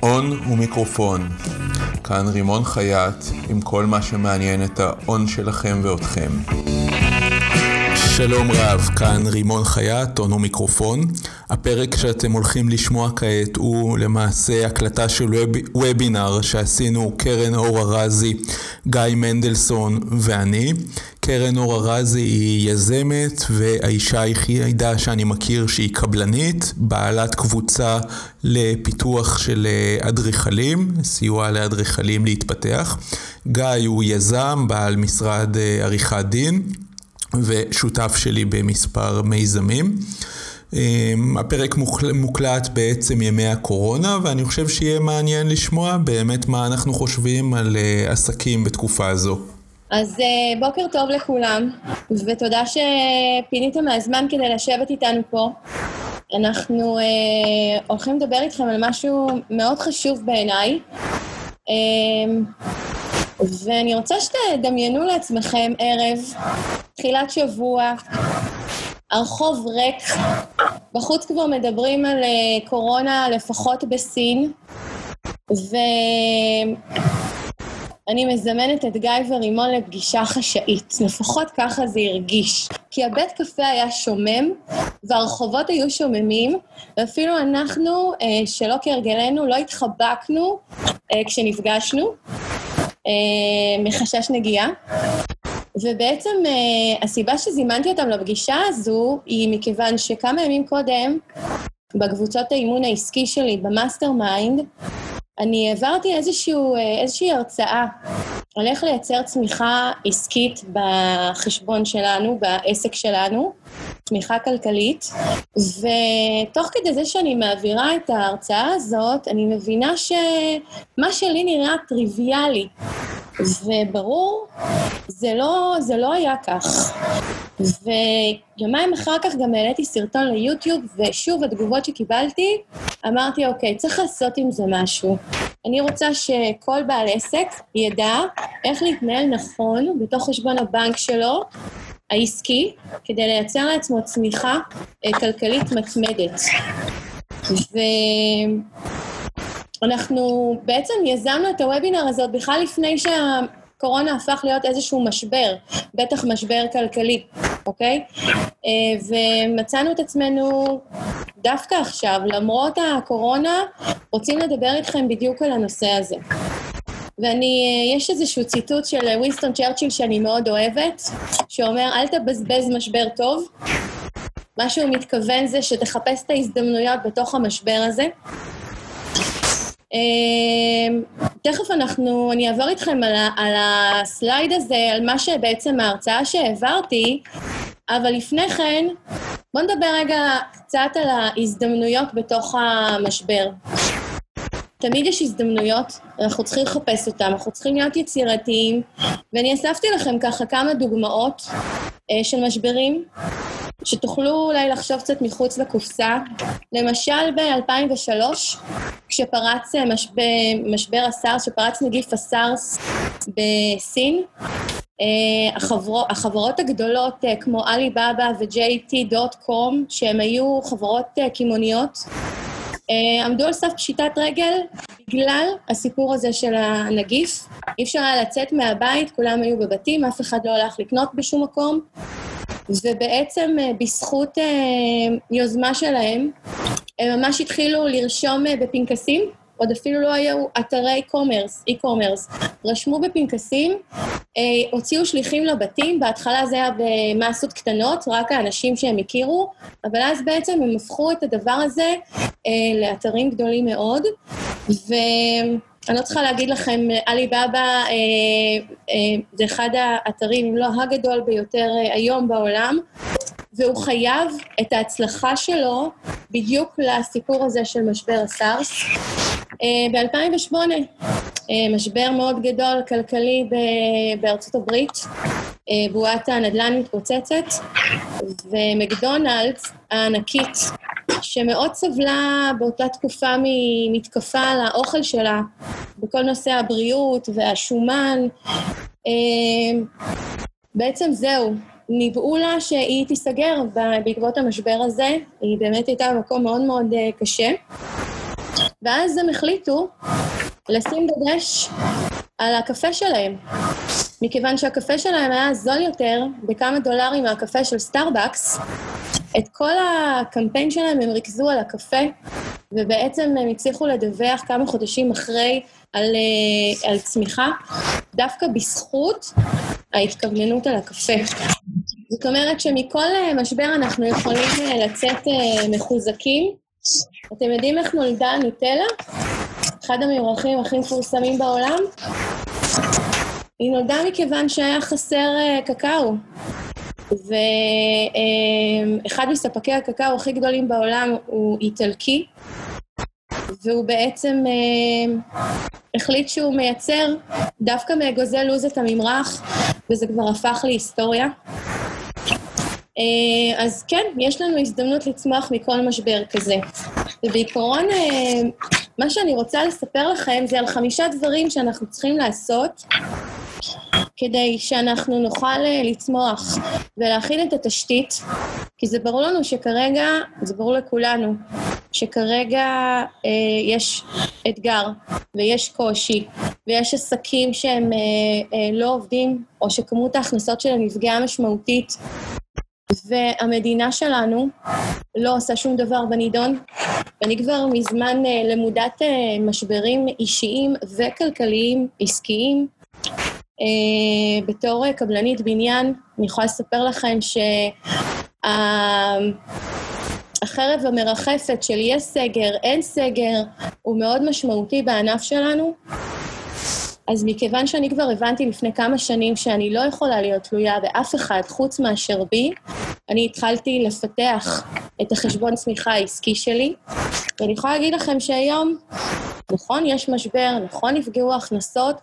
הון ומיקרופון. כאן רימון חייט עם כל מה שמעניין את ההון שלכם ואתכם. שלום רב, כאן רימון חייט, הון ומיקרופון. הפרק שאתם הולכים לשמוע כעת הוא למעשה הקלטה של ווב, וובינר שעשינו קרן אור ארזי, גיא מנדלסון ואני. קרן אור ארזי היא יזמת והאישה היחידה שאני מכיר שהיא קבלנית, בעלת קבוצה לפיתוח של אדריכלים, סיוע לאדריכלים להתפתח. גיא הוא יזם, בעל משרד עריכת דין ושותף שלי במספר מיזמים. הפרק מוקלט בעצם ימי הקורונה ואני חושב שיהיה מעניין לשמוע באמת מה אנחנו חושבים על עסקים בתקופה הזו. אז בוקר טוב לכולם, ותודה שפיניתם מהזמן כדי לשבת איתנו פה. אנחנו אה, הולכים לדבר איתכם על משהו מאוד חשוב בעיניי, אה, ואני רוצה שתדמיינו לעצמכם ערב, תחילת שבוע, הרחוב ריק, בחוץ כבר מדברים על אה, קורונה לפחות בסין, ו... אני מזמנת את גיא ורימון לפגישה חשאית. לפחות ככה זה הרגיש. כי הבית קפה היה שומם, והרחובות היו שוממים, ואפילו אנחנו, אה, שלא כהרגלנו, לא התחבקנו אה, כשנפגשנו, אה, מחשש נגיעה. ובעצם הסיבה שזימנתי אותם לפגישה הזו היא מכיוון שכמה ימים קודם, בקבוצות האימון העסקי שלי ב mastermind, אני העברתי איזשהו, אה, איזושהי הרצאה על איך לייצר צמיחה עסקית בחשבון שלנו, בעסק שלנו, צמיחה כלכלית, ותוך כדי זה שאני מעבירה את ההרצאה הזאת, אני מבינה שמה שלי נראה טריוויאלי וברור, זה לא, זה לא היה כך. ויומיים אחר כך גם העליתי סרטון ליוטיוב, ושוב, התגובות שקיבלתי, אמרתי, אוקיי, צריך לעשות עם זה משהו. אני רוצה שכל בעל עסק ידע איך להתנהל נכון בתוך חשבון הבנק שלו, העסקי, כדי לייצר לעצמו צמיחה אה, כלכלית מתמדת. ואנחנו בעצם יזמנו את הוובינר הזאת בכלל לפני שה... קורונה הפך להיות איזשהו משבר, בטח משבר כלכלי, אוקיי? אה, ומצאנו את עצמנו דווקא עכשיו, למרות הקורונה, רוצים לדבר איתכם בדיוק על הנושא הזה. ואני, אה, יש איזשהו ציטוט של ווינסטון צ'רצ'יל שאני מאוד אוהבת, שאומר, אל תבזבז משבר טוב. מה שהוא מתכוון זה שתחפש את ההזדמנויות בתוך המשבר הזה. אמ, תכף אנחנו, אני אעבור איתכם על, על ה slide הזה, על מה שבעצם ההרצאה שהעברתי, אבל לפני כן, בואו נדבר רגע קצת על ההזדמנויות בתוך המשבר. תמיד יש הזדמנויות, אנחנו צריכים לחפש אותן, אנחנו צריכים להיות יצירתיים, ואני אספתי לכם ככה כמה דוגמאות אה, של משברים, שתוכלו אולי לחשוב קצת מחוץ לקופסה. למשל ב-2003, כשפרץ אה, משבר, משבר הסארס, כשפרץ נגיף הסארס בסין, Uh, החברות, החברות הגדולות uh, כמו עליבאבא ו-JT.com, שהן היו חברות uh, קימוניות, uh, עמדו על סף פשיטת רגל בגלל הסיפור הזה של הנגיף. אי אפשר היה לצאת מהבית, כולם היו בבתים, אף אחד לא הלך לקנות בשום מקום. ובעצם אה, בזכות אה, יוזמה שלהם, הם ממש התחילו לרשום בפנקסים, עוד אפילו לא היו אתרי commerce, e-commerce, רשמו בפנקסים, אה, הוציאו שליחים לבתים, בהתחלה זה היה במסות קטנות, רק האנשים שהם הכירו, אבל אז בעצם הם הפכו את הדבר הזה אה, לאתרים גדולים מאוד, ואני לא צריכה להגיד לכם, עליבאבא אה, אה, זה אחד האתרים, אם לא הגדול ביותר אה, היום בעולם, והוא חייב את ההצלחה שלו בדיוק לסיפור הזה של משבר הסארס. אה, ב-2008, אה, משבר מאוד גדול כלכלי בארצות הברית, אה, בועת הנדל"ן מתפוצצת, ומקדונלדס הענקית, שמאוד סבלה באותה תקופה ממתקפה על האוכל שלה, בכל נושא הבריאות והשומן, בעצם זהו, ניבאו לה שהיא תיסגר בעקבות המשבר הזה, היא באמת הייתה במקום מאוד מאוד קשה. ואז הם החליטו לשים דגש על הקפה שלהם. מכיוון שהקפה שלהם היה זול יותר בכמה דולרים מהקפה של סטארבקס, את כל הקמפיין שלהם הם ריכזו על הקפה, ובעצם הם הצליחו לדווח כמה חודשים אחרי על, אה, על צמיחה, דווקא בזכות ההתכווננות על הקפה. זאת אומרת שמכל אה, משבר אנחנו יכולים אה, לצאת מחוזקים. אתם יודעים איך נולדה הנוטלה? אחד המבורכים הכי מפורסמים בעולם? היא נולדה מכיוון שהיה חסר קקאו. ואחד מספקי הקקאו הכי גדולים בעולם הוא איטלקי, והוא בעצם אה, החליט שהוא מייצר דווקא מאגוזי לוז את הממרח, וזה כבר הפך להיסטוריה. אה, אז כן, יש לנו הזדמנות לצמוח מכל משבר כזה. ובעיקרון, אה, מה שאני רוצה לספר לכם זה על חמישה דברים שאנחנו צריכים לעשות כדי שאנחנו נוכל אה, לצמוח ולהכין את התשתית, כי זה ברור לנו שכרגע, זה ברור לכולנו, שכרגע אה, יש אתגר ויש קושי ויש עסקים שהם אה, אה, לא עובדים או שכמות ההכנסות שלהם נפגעה משמעותית והמדינה שלנו לא עושה שום דבר בנידון. ואני כבר מזמן אה, למודת אה, משברים אישיים וכלכליים עסקיים. אה, בתור קבלנית בניין, אני יכולה לספר לכם שהחרב המרחפת של יש סגר, אין סגר, הוא מאוד משמעותי בענף שלנו. אז מכיוון שאני כבר הבנתי לפני כמה שנים שאני לא יכולה להיות תלויה באף אחד חוץ מאשר בי, אני התחלתי לפתח את החשבון צמיחה העסקי שלי, ואני יכולה להגיד לכם שהיום, נכון, יש משבר, נכון, נפגעו הכנסות,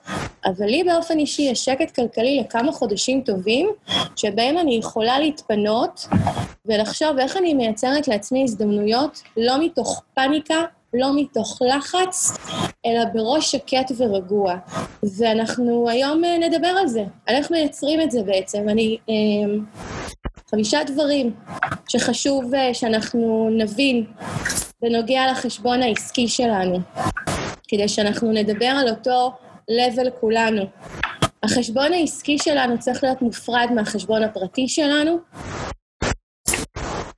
אבל לי באופן אישי יש שקט כלכלי לכמה חודשים טובים, שבהם אני יכולה להתפנות ולחשוב איך אני מייצרת לעצמי הזדמנויות, לא מתוך פאניקה, לא מתוך לחץ, אלא בראש שקט ורגוע. ואנחנו היום אה, נדבר על זה, על איך מייצרים את זה בעצם. אני... אה, חמישה דברים שחשוב אה, שאנחנו נבין בנוגע לחשבון העסקי שלנו, כדי שאנחנו נדבר על אותו level כולנו. החשבון העסקי שלנו צריך להיות מופרד מהחשבון הפרטי שלנו.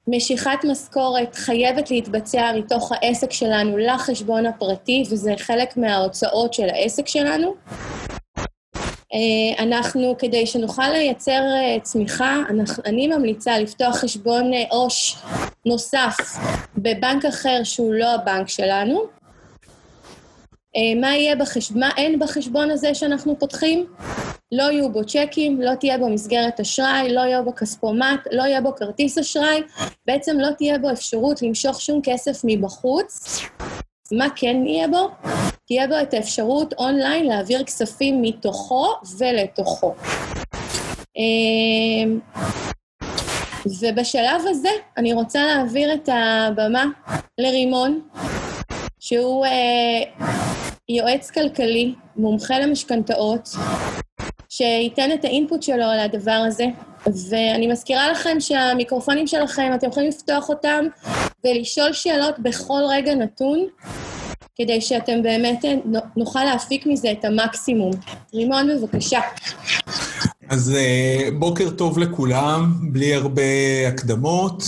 משיכת משכורת חייבת להתבצע מתוך העסק שלנו לחשבון הפרטי, וזה חלק מההוצאות של העסק שלנו. אה, אנחנו, כדי שנוכל לייצר אה, צמיחה, אני ממליצה לפתוח חשבון אה, עו"ש נוסף בבנק אחר שהוא לא הבנק שלנו. מה יהיה בחשבון, מה אין בחשבון הזה שאנחנו פותחים? לא יהיו בו צ'קים, לא תהיה בו מסגרת אשראי, לא יהיה בו כספומט, לא יהיה בו כרטיס אשראי, בעצם לא תהיה בו אפשרות למשוך שום כסף מבחוץ. מה כן יהיה בו? תהיה בו את האפשרות אונליין להעביר כספים מתוכו ולתוכו. אמ, ובשלב הזה אני רוצה להעביר את הבמה לרימון, שהוא אה, יועץ כלכלי, מומחה למשכנתאות, שייתן את האינפוט שלו על הדבר הזה. ואני מזכירה לכם שהמיקרופונים שלכם, אתם יכולים לפתוח אותם ולשאול שאלות בכל רגע נתון, כדי שאתם באמת אה, נוכל להפיק מזה את המקסימום. רימון, בבקשה. אז אה, בוקר טוב לכולם, בלי הרבה הקדמות.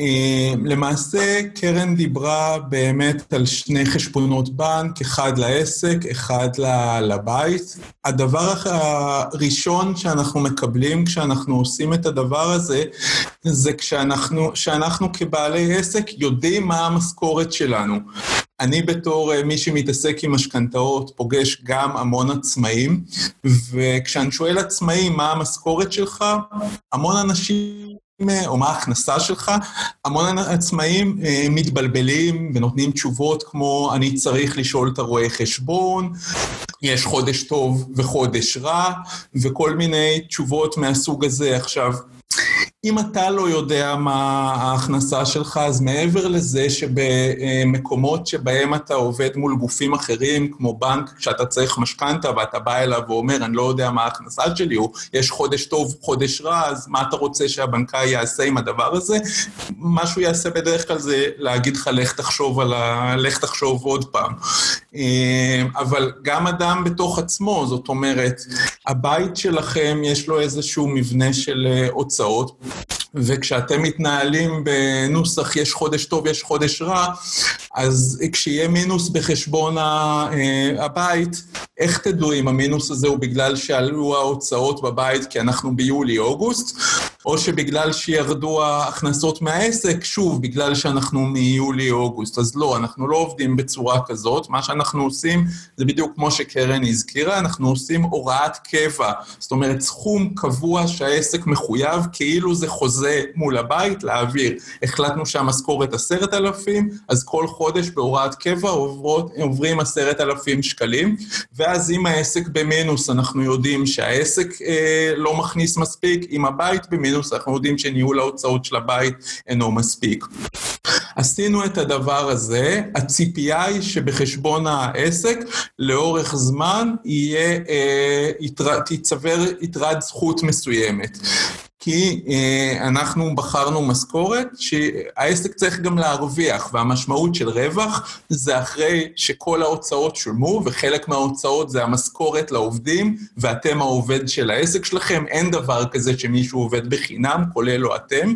אה, למעשה, קרן דיברה באמת על שני חשבונות בנק, אחד לעסק, אחד לבית. הדבר הראשון שאנחנו מקבלים כשאנחנו עושים את הדבר הזה, זה כשאנחנו שאנחנו כבעלי עסק יודעים מה המשכורת שלנו. אני בתור אה, מי שמתעסק עם משכנתאות פוגש גם המון עצמאים, וכשאני שואל עצמאים מה המשכורת שלך, המון אנשים או מה ההכנסה שלך, המון עצמאים אה, מתבלבלים ונותנים תשובות כמו אני צריך לשאול את הרואה חשבון, יש חודש טוב וחודש רע, וכל מיני תשובות מהסוג הזה. עכשיו, אם אתה לא יודע מה ההכנסה שלך, אז מעבר לזה שבמקומות שבהם אתה עובד מול גופים אחרים, כמו בנק, כשאתה צריך משכנתה ואתה בא אליו ואומר, אני לא יודע מה ההכנסה שלי, או יש חודש טוב, חודש רע, אז מה אתה רוצה שהבנקאי יעשה עם הדבר הזה? מה שהוא יעשה בדרך כלל זה להגיד לך, לך תחשוב על ה... לך תחשוב עוד פעם. אה, אבל גם אדם בתוך עצמו, זאת אומרת, הבית שלכם יש לו איזשהו מבנה של אה, הוצאות. וכשאתם מתנהלים בנוסח יש חודש טוב, יש חודש רע, אז כשיהיה מינוס בחשבון אה, הבית, איך תדעו אם המינוס הזה הוא בגלל שעלו ההוצאות בבית? כי אנחנו ביולי-אוגוסט, או שבגלל שירדו ההכנסות מהעסק, שוב, בגלל שאנחנו מיולי-אוגוסט. אז לא, אנחנו לא עובדים בצורה כזאת. מה שאנחנו עושים זה בדיוק כמו שקרן הזכירה, אנחנו עושים הוראת קבע. זאת אומרת, סכום קבוע שהעסק מחויב, כאילו זה חוזה מול הבית, להעביר. החלטנו שהמשכורת עשרת אלפים, אז כל חודש בהוראת קבע עוברות, עוברים עשרת אלפים שקלים, ואז אם העסק במינוס, אנחנו יודעים שהעסק אה, לא מכניס מספיק, אם הבית במינוס, מינוס, אנחנו יודעים שניהול ההוצאות של הבית אינו מספיק. עשינו את הדבר הזה, הציפייה היא שבחשבון העסק לאורך זמן יהיה, אה, יתר, תיצבר יתרת זכות מסוימת. כי אה, אנחנו בחרנו משכורת שהעסק צריך גם להרוויח, והמשמעות של רווח זה אחרי שכל ההוצאות שולמו, וחלק מההוצאות זה המשכורת לעובדים, ואתם העובד של העסק שלכם, אין דבר כזה שמישהו עובד בחינם, כולל לא אתם.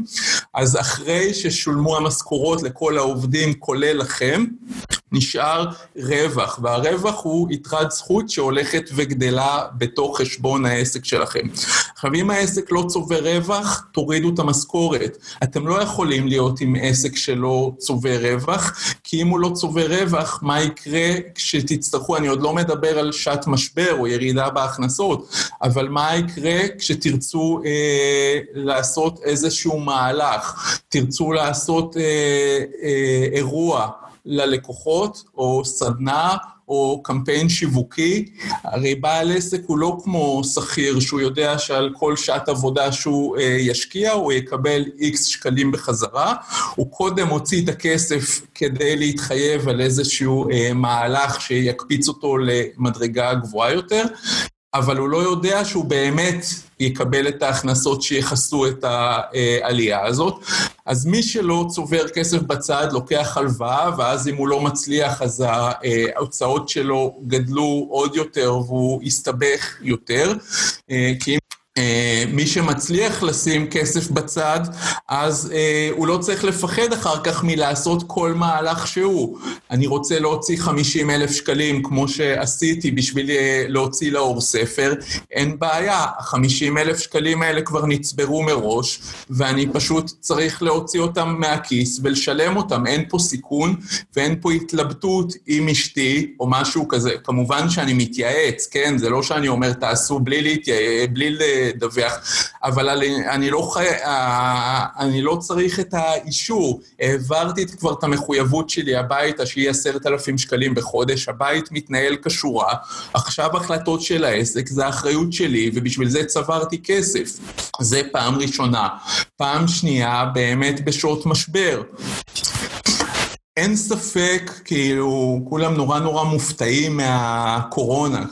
אז אחרי ששולמו המשכורות לכל העובדים, כולל לכם, נשאר רווח, והרווח הוא יתרת זכות שהולכת וגדלה בתוך חשבון העסק שלכם. עכשיו, אם העסק לא צובר רווח, תורידו את המשכורת. אתם לא יכולים להיות עם עסק שלא צובר רווח, כי אם הוא לא צובר רווח, מה יקרה כשתצטרכו, אני עוד לא מדבר על שעת משבר או ירידה בהכנסות, אבל מה יקרה כשתרצו אה, לעשות איזשהו מהלך, תרצו לעשות אה, אה, אירוע. ללקוחות, או סדנה, או קמפיין שיווקי. הרי בעל עסק הוא לא כמו שכיר, שהוא יודע שעל כל שעת עבודה שהוא אה, ישקיע, הוא יקבל איקס שקלים בחזרה. הוא קודם הוציא את הכסף כדי להתחייב על איזשהו אה, מהלך שיקפיץ אותו למדרגה גבוהה יותר, אבל הוא לא יודע שהוא באמת יקבל את ההכנסות שיכסו את העלייה הזאת. אז מי שלא צובר כסף בצד, לוקח הלוואה, ואז אם הוא לא מצליח, אז ההוצאות שלו גדלו עוד יותר והוא יסתבך יותר. אה, כי אם מי שמצליח לשים כסף בצד, אז uh, הוא לא צריך לפחד אחר כך מלעשות כל מהלך שהוא. אני רוצה להוציא 50 אלף שקלים, כמו שעשיתי בשביל uh, להוציא לאור ספר, אין בעיה, ה-50 אלף שקלים האלה כבר נצברו מראש, ואני פשוט צריך להוציא אותם מהכיס ולשלם אותם. אין פה סיכון ואין פה התלבטות עם אשתי או משהו כזה. כמובן שאני מתייעץ, כן? זה לא שאני אומר, תעשו בלי להתייעץ, בלי... לדווח, אבל אני, לא חי... אה, אני לא צריך את האישור. העברתי כבר את המחויבות שלי הביתה, שהיא עשרת אלפים שקלים בחודש, הבית מתנהל כשורה, עכשיו החלטות של העסק, זה האחריות שלי, ובשביל זה צברתי כסף. זה פעם ראשונה. פעם שנייה, באמת בשעות משבר. אין ספק, כאילו, כולם נורא נורא מופתעים מהקורונה,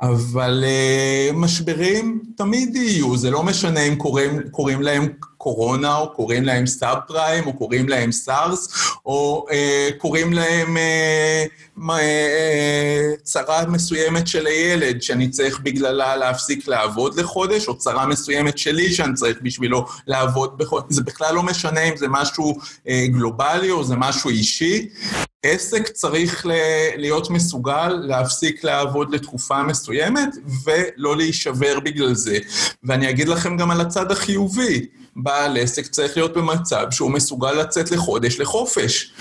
אבל uh, משברים תמיד יהיו, זה לא משנה אם קוראים, קוראים להם קורונה, או קוראים להם סאב פריים, או קוראים להם סארס, או אה, קוראים להם אה, אה, צרה מסוימת של הילד, שאני צריך בגללה להפסיק לעבוד לחודש, או צרה מסוימת שלי שאני צריך בשבילו לעבוד בחודש. זה בכלל לא משנה אם זה משהו אה, גלובלי או זה משהו אישי. עסק צריך להיות מסוגל להפסיק לעבוד לתקופה מסוימת ולא להישבר בגלל זה. ואני אגיד לכם גם על הצד החיובי. בעל עסק צריך להיות במצב שהוא מסוגל לצאת לחודש לחופש.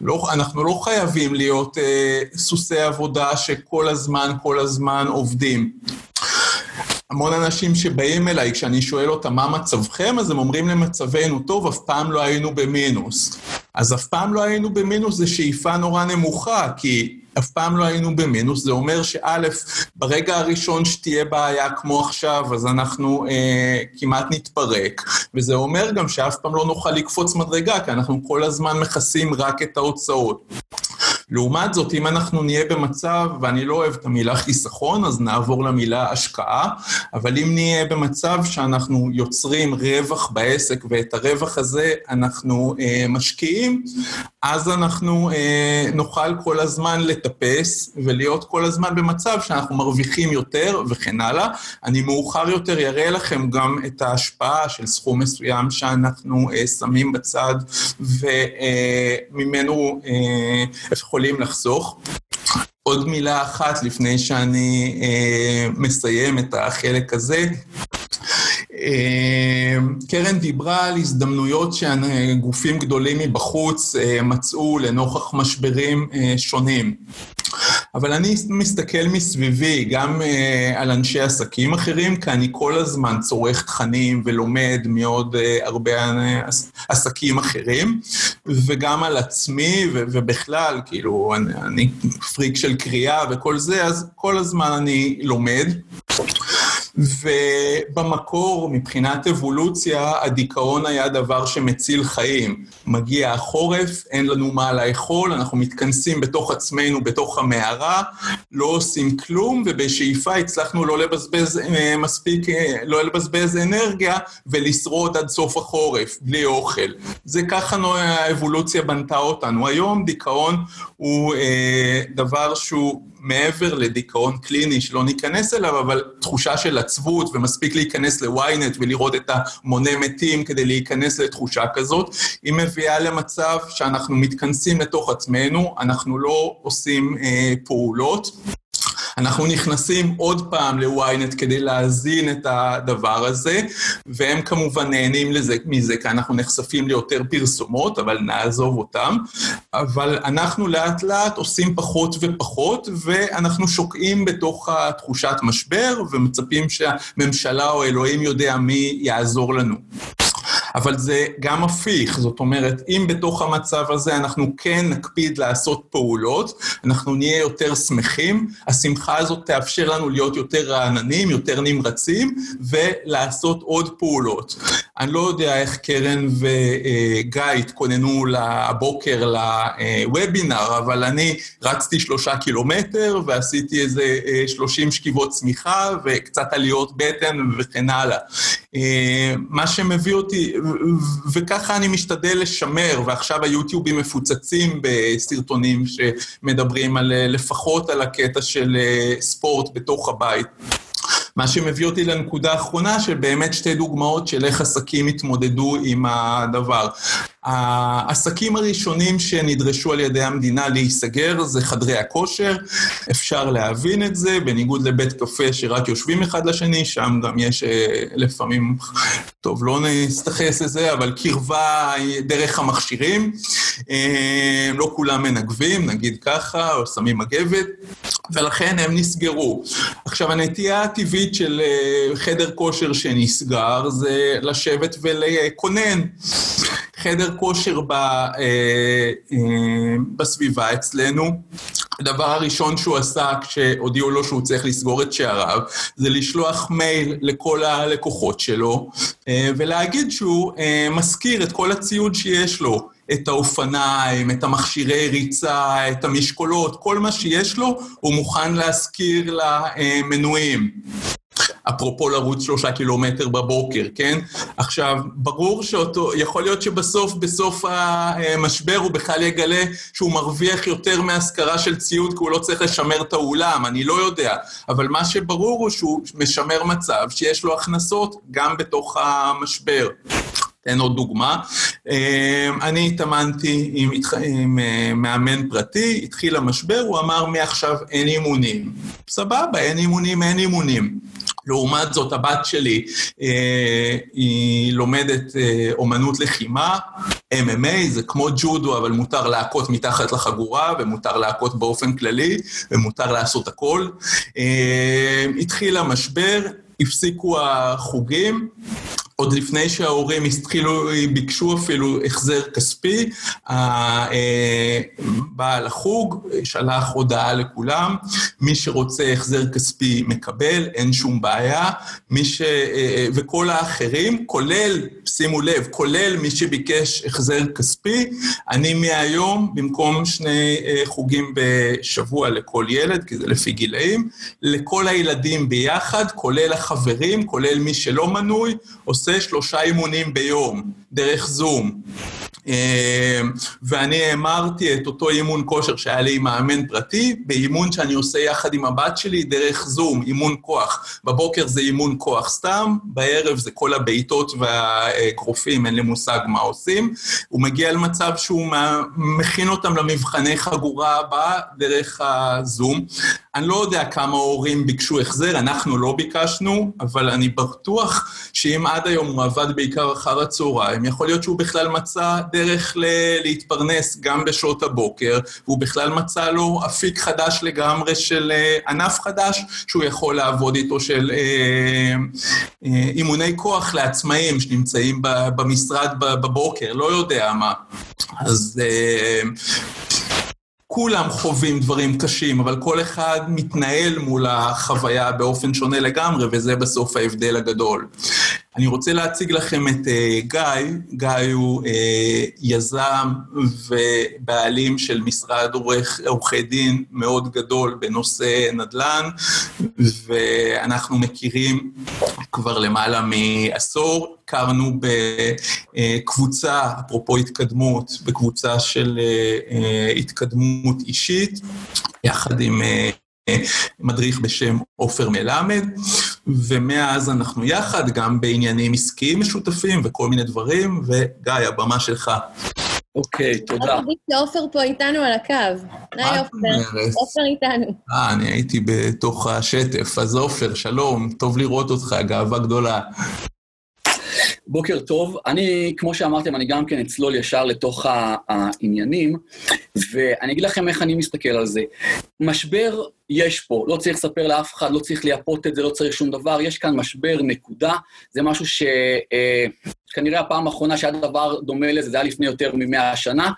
לא, אנחנו לא חייבים להיות אה, סוסי עבודה שכל הזמן, כל הזמן עובדים. המון אנשים שבאים אליי, כשאני שואל אותם מה מצבכם, אז הם אומרים למצבנו, טוב, אף פעם לא היינו במינוס. אז אף פעם לא היינו במינוס זה שאיפה נורא נמוכה, כי אף פעם לא היינו במינוס, זה אומר שא', ברגע הראשון שתהיה בעיה כמו עכשיו, אז אנחנו אה, כמעט נתפרק, וזה אומר גם שאף פעם לא נוכל לקפוץ מדרגה, כי אנחנו כל הזמן מכסים רק את ההוצאות. לעומת זאת, אם אנחנו נהיה במצב, ואני לא אוהב את המילה חיסכון, אז נעבור למילה השקעה, אבל אם נהיה במצב שאנחנו יוצרים רווח בעסק, ואת הרווח הזה אנחנו אה, משקיעים, אז אנחנו אה, נוכל כל הזמן לטפס ולהיות כל הזמן במצב שאנחנו מרוויחים יותר וכן הלאה. אני מאוחר יותר אראה לכם גם את ההשפעה של סכום מסוים שאנחנו אה, שמים בצד וממנו אה, יכולים לחסוך. עוד מילה אחת לפני שאני אה, מסיים את החלק הזה. אה, קרן דיברה על הזדמנויות שגופים גדולים מבחוץ אה, מצאו לנוכח משברים אה, שונים. אבל אני מסתכל מסביבי גם uh, על אנשי עסקים אחרים, כי אני כל הזמן צורך תכנים ולומד מעוד uh, הרבה uh, עסקים אחרים, וגם על עצמי, ו- ובכלל, כאילו, אני, אני פריק של קריאה וכל זה, אז כל הזמן אני לומד. ובמקור, מבחינת אבולוציה, הדיכאון היה דבר שמציל חיים. מגיע החורף, אין לנו מה לאכול, אנחנו מתכנסים בתוך עצמנו, בתוך המערה, לא עושים כלום, ובשאיפה הצלחנו לא לבזבז אה, מספיק, אה, לא לבזבז אנרגיה ולשרוד עד סוף החורף, בלי אוכל. זה ככה האבולוציה בנתה אותנו. היום דיכאון הוא אה, דבר שהוא... מעבר לדיכאון קליני שלא ניכנס אליו, אבל תחושה של עצבות, ומספיק להיכנס ל-ynet ולראות את המונה מתים כדי להיכנס לתחושה כזאת, היא מביאה למצב שאנחנו מתכנסים לתוך עצמנו, אנחנו לא עושים אה, פעולות. אנחנו נכנסים עוד פעם ל-ynet כדי להזין את הדבר הזה, והם כמובן נהנים לזה, מזה, כי אנחנו נחשפים ליותר פרסומות, אבל נעזוב אותם. אבל אנחנו לאט לאט עושים פחות ופחות, ואנחנו שוקעים בתוך תחושת משבר, ומצפים שהממשלה או אלוהים יודע מי יעזור לנו. אבל זה גם הפיך, זאת אומרת, אם בתוך המצב הזה אנחנו כן נקפיד לעשות פעולות, אנחנו נהיה יותר שמחים, השמחה הזאת תאפשר לנו להיות יותר רעננים, יותר נמרצים, ולעשות עוד פעולות. אני לא יודע איך קרן וגיא התכוננו הבוקר לוובינר, אבל אני רצתי שלושה קילומטר ועשיתי איזה אה, שלושים שכיבות צמיחה וקצת עליות בטן וכן הלאה. אה, מה שמביא אותי, וככה אני משתדל לשמר, ועכשיו היוטיובים מפוצצים בסרטונים שמדברים על, לפחות על הקטע של אה, ספורט בתוך הבית. מה שמביא אותי לנקודה האחרונה, של באמת שתי דוגמאות של איך עסקים התמודדו עם הדבר. העסקים הראשונים שנדרשו על ידי המדינה להיסגר זה חדרי הכושר, אפשר להבין את זה, בניגוד לבית קפה שרק יושבים אחד לשני, שם גם יש אה, לפעמים, טוב, לא נסתכס לזה, אבל קרבה דרך המכשירים. אה, לא כולם מנגבים, נגיד ככה, או שמים מגבת, ולכן הם נסגרו. עכשיו, הנטייה הטבעית של אה, חדר כושר שנסגר זה לשבת ולקונן. חדר כושר ב, אה, אה, בסביבה אצלנו. הדבר הראשון שהוא עשה כשהודיעו לו שהוא צריך לסגור את שעריו, זה לשלוח מייל לכל הלקוחות שלו אה, ולהגיד שהוא אה, מזכיר את כל הציוד שיש לו. את האופניים, את המכשירי ריצה, את המשקולות, כל מה שיש לו, הוא מוכן להשכיר למנויים. אפרופו לרוץ שלושה קילומטר בבוקר, כן? עכשיו, ברור שאותו, יכול להיות שבסוף, בסוף המשבר הוא בכלל יגלה שהוא מרוויח יותר מהשכרה של ציוד, כי הוא לא צריך לשמר את האולם, אני לא יודע. אבל מה שברור הוא שהוא משמר מצב שיש לו הכנסות גם בתוך המשבר. אתן עוד דוגמה. אמ, אני התאמנתי עם, עם אה, מאמן פרטי, התחיל המשבר, הוא אמר, מעכשיו אין אימונים. סבבה, אין אימונים, אין אימונים. לעומת זאת, הבת שלי, אה, היא לומדת אה, אומנות לחימה, MMA, זה כמו ג'ודו, אבל מותר להכות מתחת לחגורה, ומותר להכות באופן כללי, ומותר לעשות הכל. אה, התחיל המשבר, הפסיקו החוגים, עוד לפני שההורים התחילו, ביקשו אפילו החזר כספי, בעל החוג שלח הודעה לכולם, מי שרוצה החזר כספי מקבל, אין שום בעיה, מי ש... וכל האחרים, כולל, שימו לב, כולל מי שביקש החזר כספי, אני מהיום, במקום שני חוגים בשבוע לכל ילד, כי זה לפי גילאים, לכל הילדים ביחד, כולל החברים, כולל מי שלא מנוי, עושה שלושה אימונים ביום, דרך זום. ואני המרתי את אותו אימון כושר שהיה לי עם מאמן פרטי, באימון שאני עושה יחד עם הבת שלי דרך זום, אימון כוח. בבוקר זה אימון כוח סתם, בערב זה כל הבעיטות והאגרופים, אין לי מושג מה עושים. הוא מגיע למצב שהוא מכין אותם למבחני חגורה הבאה דרך הזום. אני לא יודע כמה הורים ביקשו החזר, אנחנו לא ביקשנו, אבל אני בטוח שאם עד היום הוא עבד בעיקר אחר הצהריים, יכול להיות שהוא בכלל מצא דרך ל- להתפרנס גם בשעות הבוקר, והוא בכלל מצא לו אפיק חדש לגמרי של uh, ענף חדש שהוא יכול לעבוד איתו, של uh, uh, אימוני כוח לעצמאים שנמצאים במשרד בבוקר, לא יודע מה. אז... Uh, כולם חווים דברים קשים, אבל כל אחד מתנהל מול החוויה באופן שונה לגמרי, וזה בסוף ההבדל הגדול. אני רוצה להציג לכם את uh, גיא. גיא הוא uh, יזם ובעלים של משרד עורכי דין מאוד גדול בנושא נדל"ן, ואנחנו מכירים כבר למעלה מעשור. הכרנו בקבוצה, אפרופו התקדמות, בקבוצה של uh, התקדמות אישית, יחד עם... Uh, מדריך בשם עופר מלמד, ומאז אנחנו יחד, גם בעניינים עסקיים משותפים וכל מיני דברים, וגיא, הבמה שלך. אוקיי, תודה. אני שעופר פה איתנו על הקו. היי עופר, עופר איתנו. אה, אני הייתי בתוך השטף, אז עופר, שלום, טוב לראות אותך, גאווה גדולה. בוקר טוב. אני, כמו שאמרתם, אני גם כן אצלול ישר לתוך העניינים, ואני אגיד לכם איך אני מסתכל על זה. משבר יש פה, לא צריך לספר לאף אחד, לא צריך לייפות את זה, לא צריך שום דבר, יש כאן משבר, נקודה. זה משהו שכנראה אה, הפעם האחרונה שהיה דבר דומה לזה, זה היה לפני יותר ממאה שנה.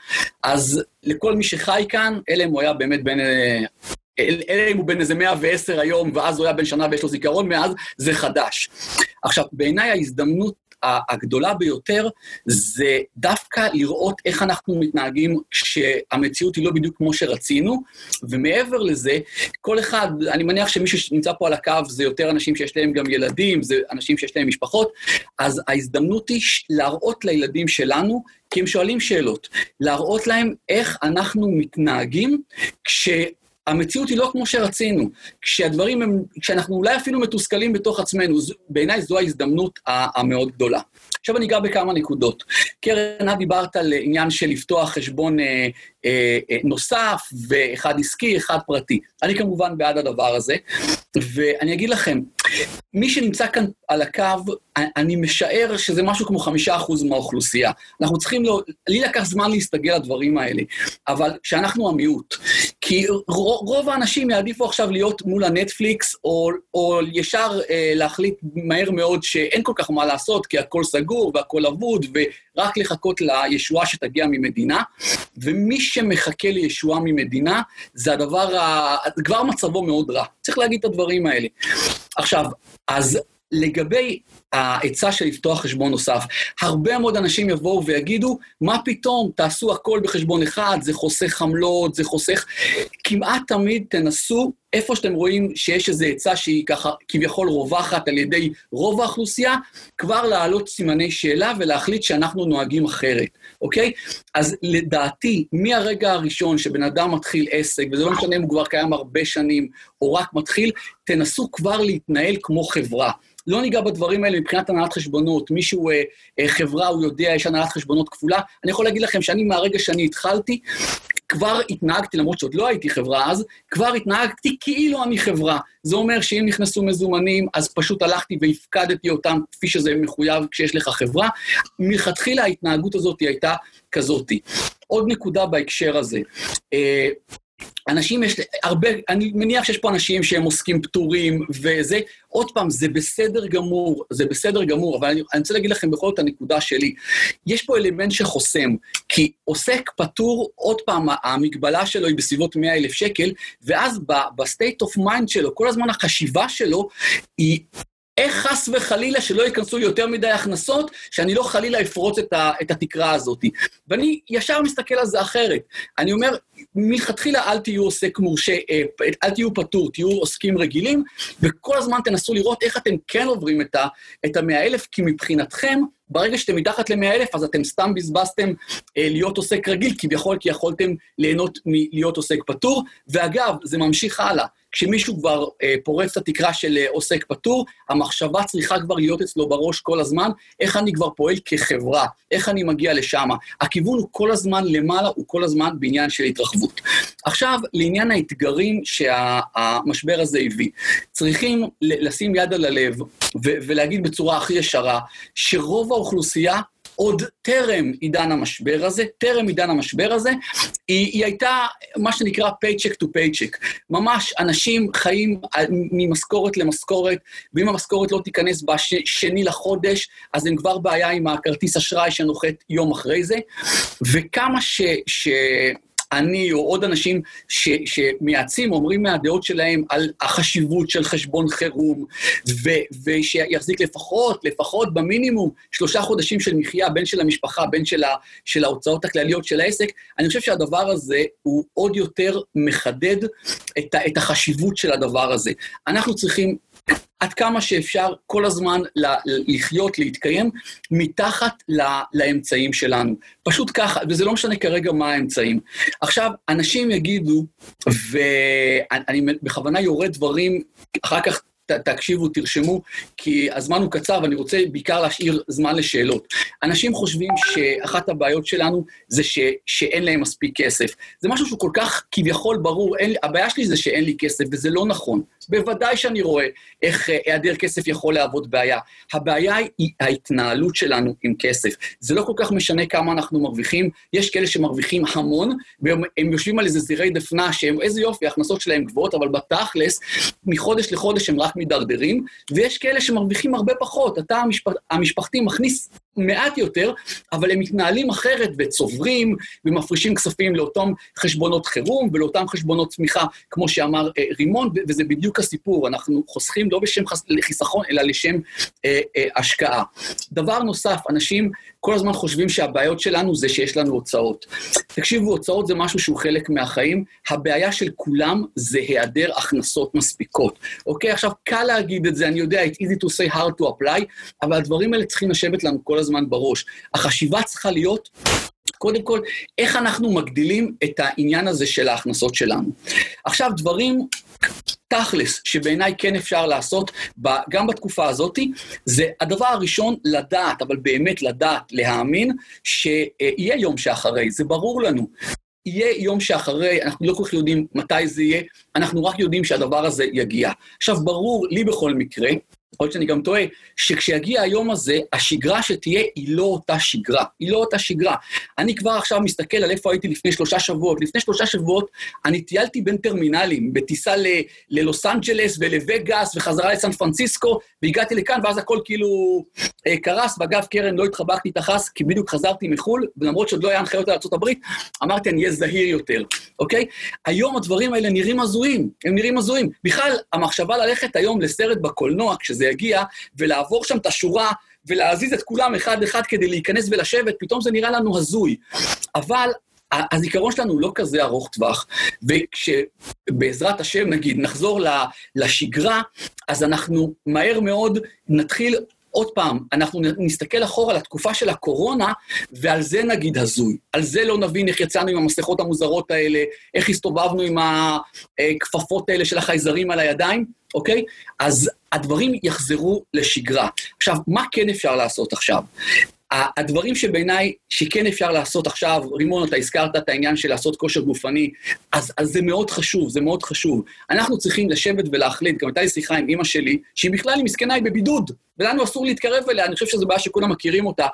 אז לכל מי שחי כאן, אלא אם הוא היה באמת בין... אה, אלא אם הוא בן איזה 110 היום, ואז הוא היה בן שנה ויש לו זיכרון מאז, זה חדש. עכשיו, בעיניי ההזדמנות הגדולה ביותר זה דווקא לראות איך אנחנו מתנהגים כשהמציאות היא לא בדיוק כמו שרצינו, ומעבר לזה, כל אחד, אני מניח שמי שנמצא פה על הקו זה יותר אנשים שיש להם גם ילדים, זה אנשים שיש להם משפחות, אז ההזדמנות היא להראות לילדים שלנו, כי הם שואלים שאלות, להראות להם איך אנחנו מתנהגים כש... המציאות היא לא כמו שרצינו. כשהדברים הם, כשאנחנו אולי אפילו מתוסכלים בתוך עצמנו, בעיניי זו ההזדמנות המאוד גדולה. עכשיו אני אגע בכמה נקודות. קרן, את דיברת על עניין של לפתוח חשבון אה, אה, אה, נוסף, ואחד עסקי, אחד פרטי. אני כמובן בעד הדבר הזה, ואני אגיד לכם, מי שנמצא כאן על הקו, אני משער שזה משהו כמו חמישה אחוז מהאוכלוסייה. אנחנו צריכים, לא, לי לקח זמן להסתגל לדברים האלה, אבל שאנחנו המיעוט. כי רוב האנשים יעדיפו עכשיו להיות מול הנטפליקס, או, או ישר אה, להחליט מהר מאוד שאין כל כך מה לעשות, כי הכל סגור והכל אבוד, ורק לחכות לישועה שתגיע ממדינה. ומי שמחכה לישועה ממדינה, זה הדבר, ה... כבר מצבו מאוד רע. צריך להגיד את הדברים האלה. עכשיו, אז לגבי העצה של לפתוח חשבון נוסף. הרבה מאוד אנשים יבואו ויגידו, מה פתאום, תעשו הכל בחשבון אחד, זה חוסך עמלות, זה חוסך... כמעט תמיד תנסו, איפה שאתם רואים שיש איזו עצה שהיא ככה כביכול רווחת על ידי רוב האוכלוסייה, כבר להעלות סימני שאלה ולהחליט שאנחנו נוהגים אחרת, אוקיי? אז לדעתי, מהרגע הראשון שבן אדם מתחיל עסק, וזה לא משנה אם הוא כבר קיים הרבה שנים או רק מתחיל, תנסו כבר להתנהל כמו חברה. לא ניגע בדברים האלה מבחינת הנהלת חשבונות. מישהו, אה, אה, חברה, הוא יודע, יש הנהלת חשבונות כפולה. אני יכול להגיד לכם שאני, מהרגע שאני התחלתי, כבר התנהגתי, למרות שעוד לא הייתי חברה אז, כבר התנהגתי כאילו אני חברה. זה אומר שאם נכנסו מזומנים, אז פשוט הלכתי והפקדתי אותם כפי שזה מחויב כשיש לך חברה. מלכתחילה ההתנהגות הזאת הייתה כזאתי. עוד נקודה בהקשר הזה. אנשים יש הרבה, אני מניח שיש פה אנשים שהם עוסקים פטורים וזה, עוד פעם, זה בסדר גמור, זה בסדר גמור, אבל אני, אני רוצה להגיד לכם בכל זאת הנקודה שלי. יש פה אלמנט שחוסם, כי עוסק פטור, עוד פעם, המגבלה שלו היא בסביבות 100 אלף שקל, ואז ב state of mind שלו, כל הזמן החשיבה שלו היא איך חס וחלילה שלא ייכנסו יותר מדי הכנסות, שאני לא חלילה אפרוץ את, ה, את התקרה הזאת. ואני ישר מסתכל על זה אחרת. אני אומר, מלכתחילה אל תהיו עוסק מורשה, אה, אל תהיו פטור, תהיו עוסקים רגילים, וכל הזמן תנסו לראות איך אתם כן עוברים את המאה אלף, כי מבחינתכם, ברגע שאתם מתחת ל 100000 אז אתם סתם בזבזתם אה, להיות עוסק רגיל, כביכול כי יכולתם ליהנות מלהיות עוסק פטור. ואגב, זה ממשיך הלאה. כשמישהו כבר אה, פורץ את התקרה של אה, עוסק פטור, המחשבה צריכה כבר להיות אצלו בראש כל הזמן, איך אני כבר פועל כחברה, איך אני מגיע לשם. הכיוון הוא כל הזמן למעלה, הוא כל הזמן בעניין של התרחבות. עכשיו, לעניין האתגרים שהמשבר הזה הביא. צריכים לשים יד על הלב ולהגיד בצורה הכי ישרה, שרוב האוכלוסייה עוד טרם עידן המשבר הזה, טרם עידן המשבר הזה, היא, היא הייתה מה שנקרא paycheck to paycheck. ממש אנשים חיים ממשכורת למשכורת, ואם המשכורת לא תיכנס בשני לחודש, אז הם כבר בבעיה עם הכרטיס אשראי שנוחת יום אחרי זה. וכמה ש... ש אני או עוד אנשים ש, שמייעצים, אומרים מהדעות שלהם על החשיבות של חשבון חירום, ו, ושיחזיק לפחות, לפחות במינימום, שלושה חודשים של מחיה, בין של המשפחה, בין של, ה, של ההוצאות הכלליות של העסק, אני חושב שהדבר הזה הוא עוד יותר מחדד את, ה, את החשיבות של הדבר הזה. אנחנו צריכים עד כמה שאפשר כל הזמן לחיות, להתקיים, מתחת לאמצעים שלנו. פשוט ככה, וזה לא משנה כרגע מה האמצעים. עכשיו, אנשים יגידו, ואני בכוונה יורד דברים, אחר כך ת, תקשיבו, תרשמו, כי הזמן הוא קצר ואני רוצה בעיקר להשאיר זמן לשאלות. אנשים חושבים שאחת הבעיות שלנו זה ש, שאין להם מספיק כסף. זה משהו שהוא כל כך כביכול ברור, אין, הבעיה שלי זה שאין לי כסף, וזה לא נכון. בוודאי שאני רואה איך אה, היעדר כסף יכול להוות בעיה. הבעיה היא ההתנהלות שלנו עם כסף. זה לא כל כך משנה כמה אנחנו מרוויחים, יש כאלה שמרוויחים המון, והם יושבים על איזה זירי דפנה שהם, איזה יופי, ההכנסות שלהם גבוהות, אבל בתכלס, מחודש לחודש הם רק מידרדרים, ויש כאלה שמרוויחים הרבה פחות. התא המשפח, המשפחתי מכניס מעט יותר, אבל הם מתנהלים אחרת וצוברים ומפרישים כספים לאותם חשבונות חירום ולאותם חשבונות צמיחה, כמו שאמר אה, רימון, וזה בדיוק הסיפור, אנחנו חוסכים לא בשם חס... חיסכון, אלא לשם אה, אה, השקעה. דבר נוסף, אנשים כל הזמן חושבים שהבעיות שלנו זה שיש לנו הוצאות. תקשיבו, הוצאות זה משהו שהוא חלק מהחיים, הבעיה של כולם זה היעדר הכנסות מספיקות. אוקיי, עכשיו, קל להגיד את זה, אני יודע, it's easy to say hard to apply, אבל הדברים האלה צריכים לשבת לנו כל הזמן בראש. החשיבה צריכה להיות... קודם כל, איך אנחנו מגדילים את העניין הזה של ההכנסות שלנו. עכשיו, דברים תכלס, שבעיניי כן אפשר לעשות, גם בתקופה הזאת, זה הדבר הראשון, לדעת, אבל באמת לדעת, להאמין, שיהיה יום שאחרי, זה ברור לנו. יהיה יום שאחרי, אנחנו לא כל כך יודעים מתי זה יהיה, אנחנו רק יודעים שהדבר הזה יגיע. עכשיו, ברור לי בכל מקרה, יכול להיות שאני גם טועה, שכשיגיע היום הזה, השגרה שתהיה היא לא אותה שגרה. היא לא אותה שגרה. אני כבר עכשיו מסתכל על איפה הייתי לפני שלושה שבועות. לפני שלושה שבועות אני טיילתי בין טרמינלים, בטיסה ללוס אנג'לס ולווגאס וחזרה לסן פרנסיסקו, והגעתי לכאן, ואז הכל כאילו אה, קרס, ואגב, קרן, לא התחבקתי את החס, כי בדיוק חזרתי מחו"ל, ולמרות שעוד לא היה הנחיות על ארה"ב, אמרתי, אני אהיה זהיר יותר, אוקיי? היום הדברים האלה נראים הזויים, הם נראים הזויים. בכלל, המחשבה ללכת היום לסרט בקולנוע, כשזה יגיע, ולעבור שם את השורה ולהזיז את כולם אחד-אחד כדי להיכנס ולשבת, פתאום זה נראה לנו הזוי. אבל הזיכרון שלנו הוא לא כזה ארוך טווח, וכשבעזרת השם, נגיד, נחזור לשגרה, אז אנחנו מהר מאוד נתחיל עוד פעם, אנחנו נסתכל אחורה על התקופה של הקורונה, ועל זה נגיד הזוי. על זה לא נבין איך יצאנו עם המסכות המוזרות האלה, איך הסתובבנו עם הכפפות האלה של החייזרים על הידיים, אוקיי? אז הדברים יחזרו לשגרה. עכשיו, מה כן אפשר לעשות עכשיו? הדברים שבעיניי, שכן אפשר לעשות עכשיו, רימון, אתה הזכרת את העניין של לעשות כושר גופני, אז, אז זה מאוד חשוב, זה מאוד חשוב. אנחנו צריכים לשבת ולהחליט, גם הייתה לי שיחה עם אימא שלי, שהיא בכלל, היא מסכנה, היא בבידוד, ולנו אסור להתקרב אליה, אני חושב שזו בעיה שכולם מכירים אותה.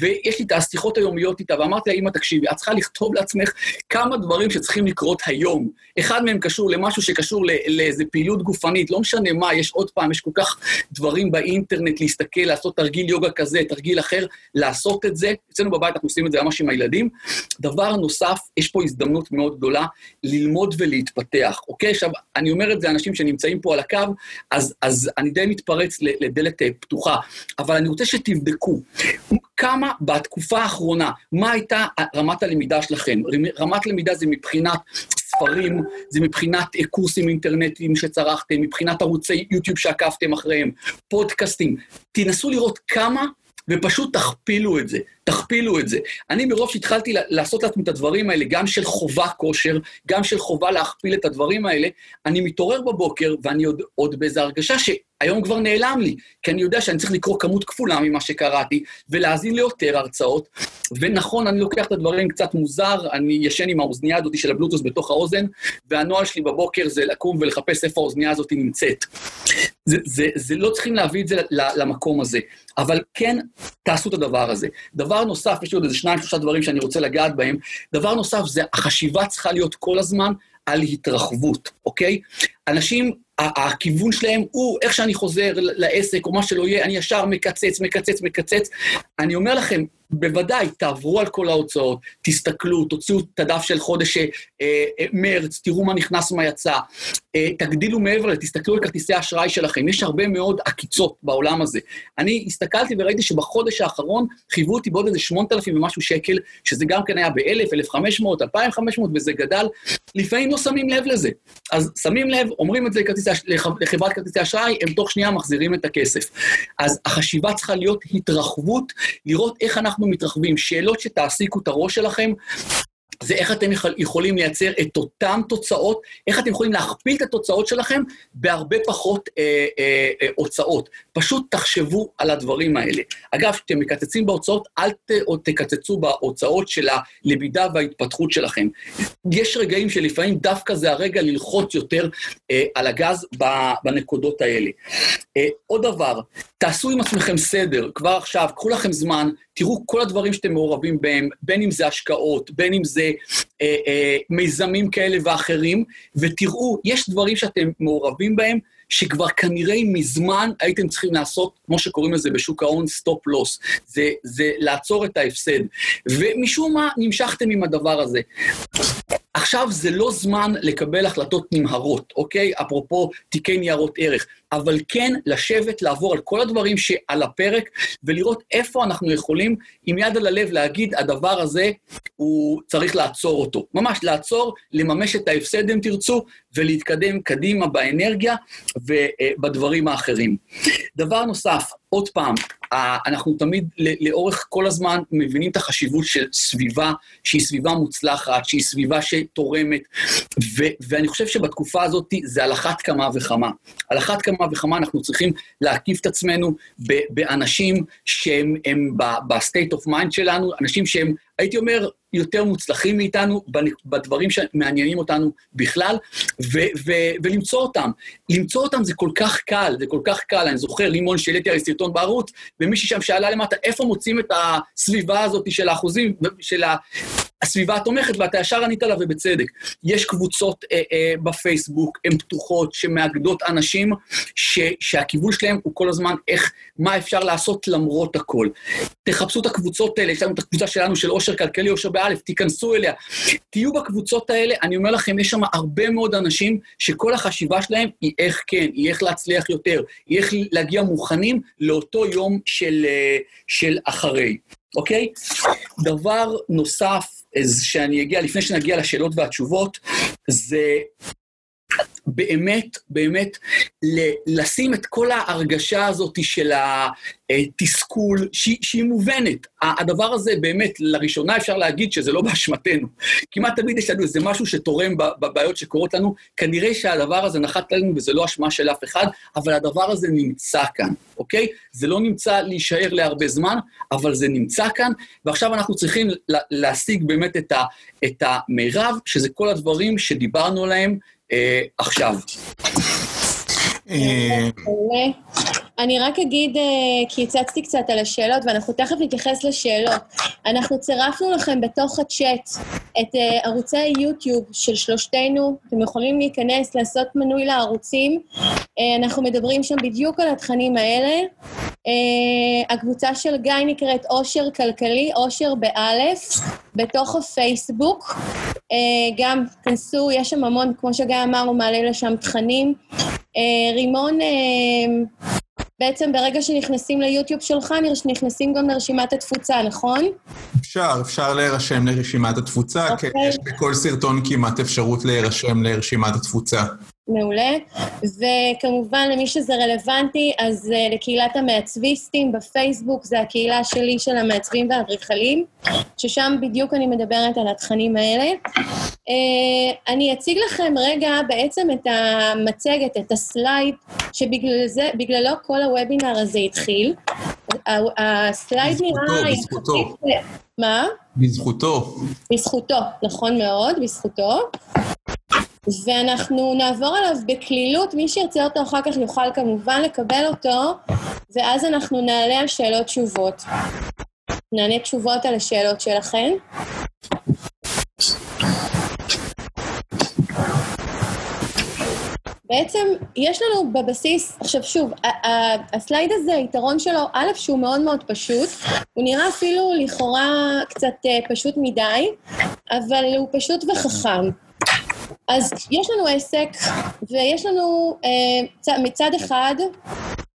ויש לי את השיחות היומיות איתה, ואמרתי לה, אמא, תקשיבי, את צריכה לכתוב לעצמך כמה דברים שצריכים לקרות היום. אחד מהם קשור למשהו שקשור לאיזה פעילות גופנית, לא משנה מה, יש עוד פעם, יש כל כך דברים באינטרנט להסתכל, לעשות תרגיל יוגה כזה, תרגיל אחר, לעשות את זה. אצלנו בבית אנחנו עושים את זה ממש עם הילדים. דבר נוסף, יש פה הזדמנות מאוד גדולה ללמוד ולהתפתח, אוקיי? עכשיו, אני אומר את זה לאנשים שנמצאים פה על הקו, אז, אז אני די מתפרץ לדלת אה, פתוחה, אבל אני רוצה שתבדקו כמה בתקופה האחרונה, מה הייתה רמת הלמידה שלכם? רמת למידה זה מבחינת ספרים, זה מבחינת אה, קורסים אינטרנטיים שצרכתם, מבחינת ערוצי יוטיוב שעקבתם אחריהם, פודקאסטים. תנסו לראות כמה ופשוט תכפילו את זה, תכפילו את זה. אני מרוב שהתחלתי לעשות לעצמי את הדברים האלה, גם של חובה כושר, גם של חובה להכפיל את הדברים האלה, אני מתעורר בבוקר ואני עוד, עוד באיזו הרגשה שהיום כבר נעלם לי, כי אני יודע שאני צריך לקרוא כמות כפולה ממה שקראתי, ולהאזין ליותר הרצאות. ונכון, אני לוקח את הדברים קצת מוזר, אני ישן עם האוזנייה הזאת של הבלוטוס בתוך האוזן, והנוהל שלי בבוקר זה לקום ולחפש איפה האוזנייה הזאת נמצאת. זה, זה, זה לא צריכים להביא את זה למקום הזה, אבל כן תעשו את הדבר הזה. דבר נוסף, יש לי עוד איזה שניים, שלושה דברים שאני רוצה לגעת בהם. דבר נוסף זה החשיבה צריכה להיות כל הזמן על התרחבות, אוקיי? אנשים הכיוון שלהם הוא, איך שאני חוזר לעסק או מה שלא יהיה, אני ישר מקצץ, מקצץ, מקצץ. אני אומר לכם, בוודאי, תעברו על כל ההוצאות, תסתכלו, תוציאו את הדף של חודש אה, אה, מרץ, תראו מה נכנס, מה יצא. אה, תגדילו מעבר תסתכלו על כרטיסי האשראי שלכם. יש הרבה מאוד עקיצות בעולם הזה. אני הסתכלתי וראיתי שבחודש האחרון חייבו אותי בעוד איזה 8,000 ומשהו שקל, שזה גם כן היה ב-1,000, 1,500, 2,500, וזה גדל. לפעמים לא שמים לב לזה. אז שמים לב, אומרים את זה לכרטיסי, לחברת כרטיסי אשראי, הם תוך שנייה מחזירים את הכסף. אז החשיבה צריכה להיות התרחבות, לראות איך אנחנו מתרחבים. שאלות שתעסיקו את הראש שלכם, זה איך אתם יכולים לייצר את אותן תוצאות, איך אתם יכולים להכפיל את התוצאות שלכם בהרבה פחות אה, אה, אה, הוצאות. פשוט תחשבו על הדברים האלה. אגב, כשאתם מקצצים בהוצאות, אל ת, תקצצו בהוצאות של הלמידה וההתפתחות שלכם. יש רגעים שלפעמים דווקא זה הרגע ללחוץ יותר אה, על הגז בנקודות האלה. אה, עוד דבר, תעשו עם עצמכם סדר, כבר עכשיו, קחו לכם זמן, תראו כל הדברים שאתם מעורבים בהם, בין אם זה השקעות, בין אם זה אה, אה, מיזמים כאלה ואחרים, ותראו, יש דברים שאתם מעורבים בהם, שכבר כנראה מזמן הייתם צריכים לעשות, כמו שקוראים לזה בשוק ההון, stop loss. זה, זה לעצור את ההפסד. ומשום מה נמשכתם עם הדבר הזה. עכשיו זה לא זמן לקבל החלטות נמהרות, אוקיי? אפרופו תיקי ניירות ערך. אבל כן לשבת, לעבור על כל הדברים שעל הפרק, ולראות איפה אנחנו יכולים, עם יד על הלב, להגיד, הדבר הזה, הוא צריך לעצור אותו. ממש לעצור, לממש את ההפסד, אם תרצו, ולהתקדם קדימה באנרגיה ובדברים האחרים. דבר נוסף, עוד פעם, אנחנו תמיד לאורך כל הזמן מבינים את החשיבות של סביבה שהיא סביבה מוצלחת, שהיא סביבה שתורמת, ו- ואני חושב שבתקופה הזאת זה על אחת כמה וכמה. על אחת כמה וכמה אנחנו צריכים להקיף את עצמנו באנשים שהם ב-state of mind שלנו, אנשים שהם, הייתי אומר, יותר מוצלחים מאיתנו בדברים שמעניינים אותנו בכלל, ו- ו- ולמצוא אותם. למצוא אותם זה כל כך קל, זה כל כך קל. אני זוכר, רימון, שהעליתי על סרטון בערוץ, ומישהי שם שאלה למטה, איפה מוצאים את הסביבה הזאת של האחוזים, של ה... הסביבה התומכת, ואתה ישר ענית לה, ובצדק. יש קבוצות אה, אה, בפייסבוק, הן פתוחות, שמאגדות אנשים, ש, שהכיוון שלהם הוא כל הזמן איך, מה אפשר לעשות למרות הכל. תחפשו את הקבוצות האלה, יש לנו את הקבוצה שלנו של עושר כלכלי, עושר באלף, תיכנסו אליה. תהיו בקבוצות האלה, אני אומר לכם, יש שם הרבה מאוד אנשים שכל החשיבה שלהם היא איך כן, היא איך להצליח יותר, היא איך להגיע מוכנים לאותו יום של, אה, של אחרי. אוקיי? דבר נוסף שאני אגיע, לפני שנגיע לשאלות והתשובות, זה באמת, באמת, לשים את כל ההרגשה הזאת של התסכול, שהיא, שהיא מובנת. הדבר הזה באמת, לראשונה אפשר להגיד שזה לא באשמתנו. כמעט תמיד יש לנו איזה משהו שתורם בבעיות שקורות לנו. כנראה שהדבר הזה נחת לנו וזה לא אשמה של אף אחד, אבל הדבר הזה נמצא כאן, אוקיי? זה לא נמצא להישאר להרבה זמן, אבל זה נמצא כאן, ועכשיו אנחנו צריכים להשיג באמת את, ה, את המירב, שזה כל הדברים שדיברנו עליהם, עכשיו. אה, אני רק אגיד, אה, כי הצצתי קצת על השאלות, ואנחנו תכף נתייחס לשאלות. אנחנו צירפנו לכם בתוך הצ'אט את אה, ערוצי יוטיוב של שלושתנו. אתם יכולים להיכנס, לעשות מנוי לערוצים. אה, אנחנו מדברים שם בדיוק על התכנים האלה. הקבוצה של גיא נקראת עושר כלכלי, עושר באלף, בתוך הפייסבוק. גם כנסו, יש שם המון, כמו שגיא אמר, הוא מעלה לשם תכנים. רימון בעצם ברגע שנכנסים ליוטיוב שלך, נכנסים גם לרשימת התפוצה, נכון? אפשר, אפשר להירשם לרשימת התפוצה, okay. כי אוקיי. יש בכל סרטון כמעט אפשרות להירשם לרשימת התפוצה. מעולה. וכמובן, למי שזה רלוונטי, אז uh, לקהילת המעצביסטים בפייסבוק, זה הקהילה שלי של המעצבים והאדריכלים, ששם בדיוק אני מדברת על התכנים האלה. Uh, אני אציג לכם רגע בעצם את המצגת, את הסלייד, שבגללו כל הוובינר הזה התחיל. הסלייד נראה... בזכותו, בזכותו. מה? בזכותו. בזכותו, נכון מאוד, בזכותו. ואנחנו נעבור עליו בקלילות, מי שירצה אותו אחר כך יוכל כמובן לקבל אותו, ואז אנחנו נעלה על שאלות תשובות. נענה תשובות על השאלות שלכם. בעצם יש לנו בבסיס, עכשיו שוב, הסלייד הזה, היתרון שלו, א', שהוא מאוד מאוד פשוט, הוא נראה אפילו לכאורה קצת אה, פשוט מדי, אבל הוא פשוט וחכם. אז יש לנו עסק, ויש לנו, אה, מצד אחד,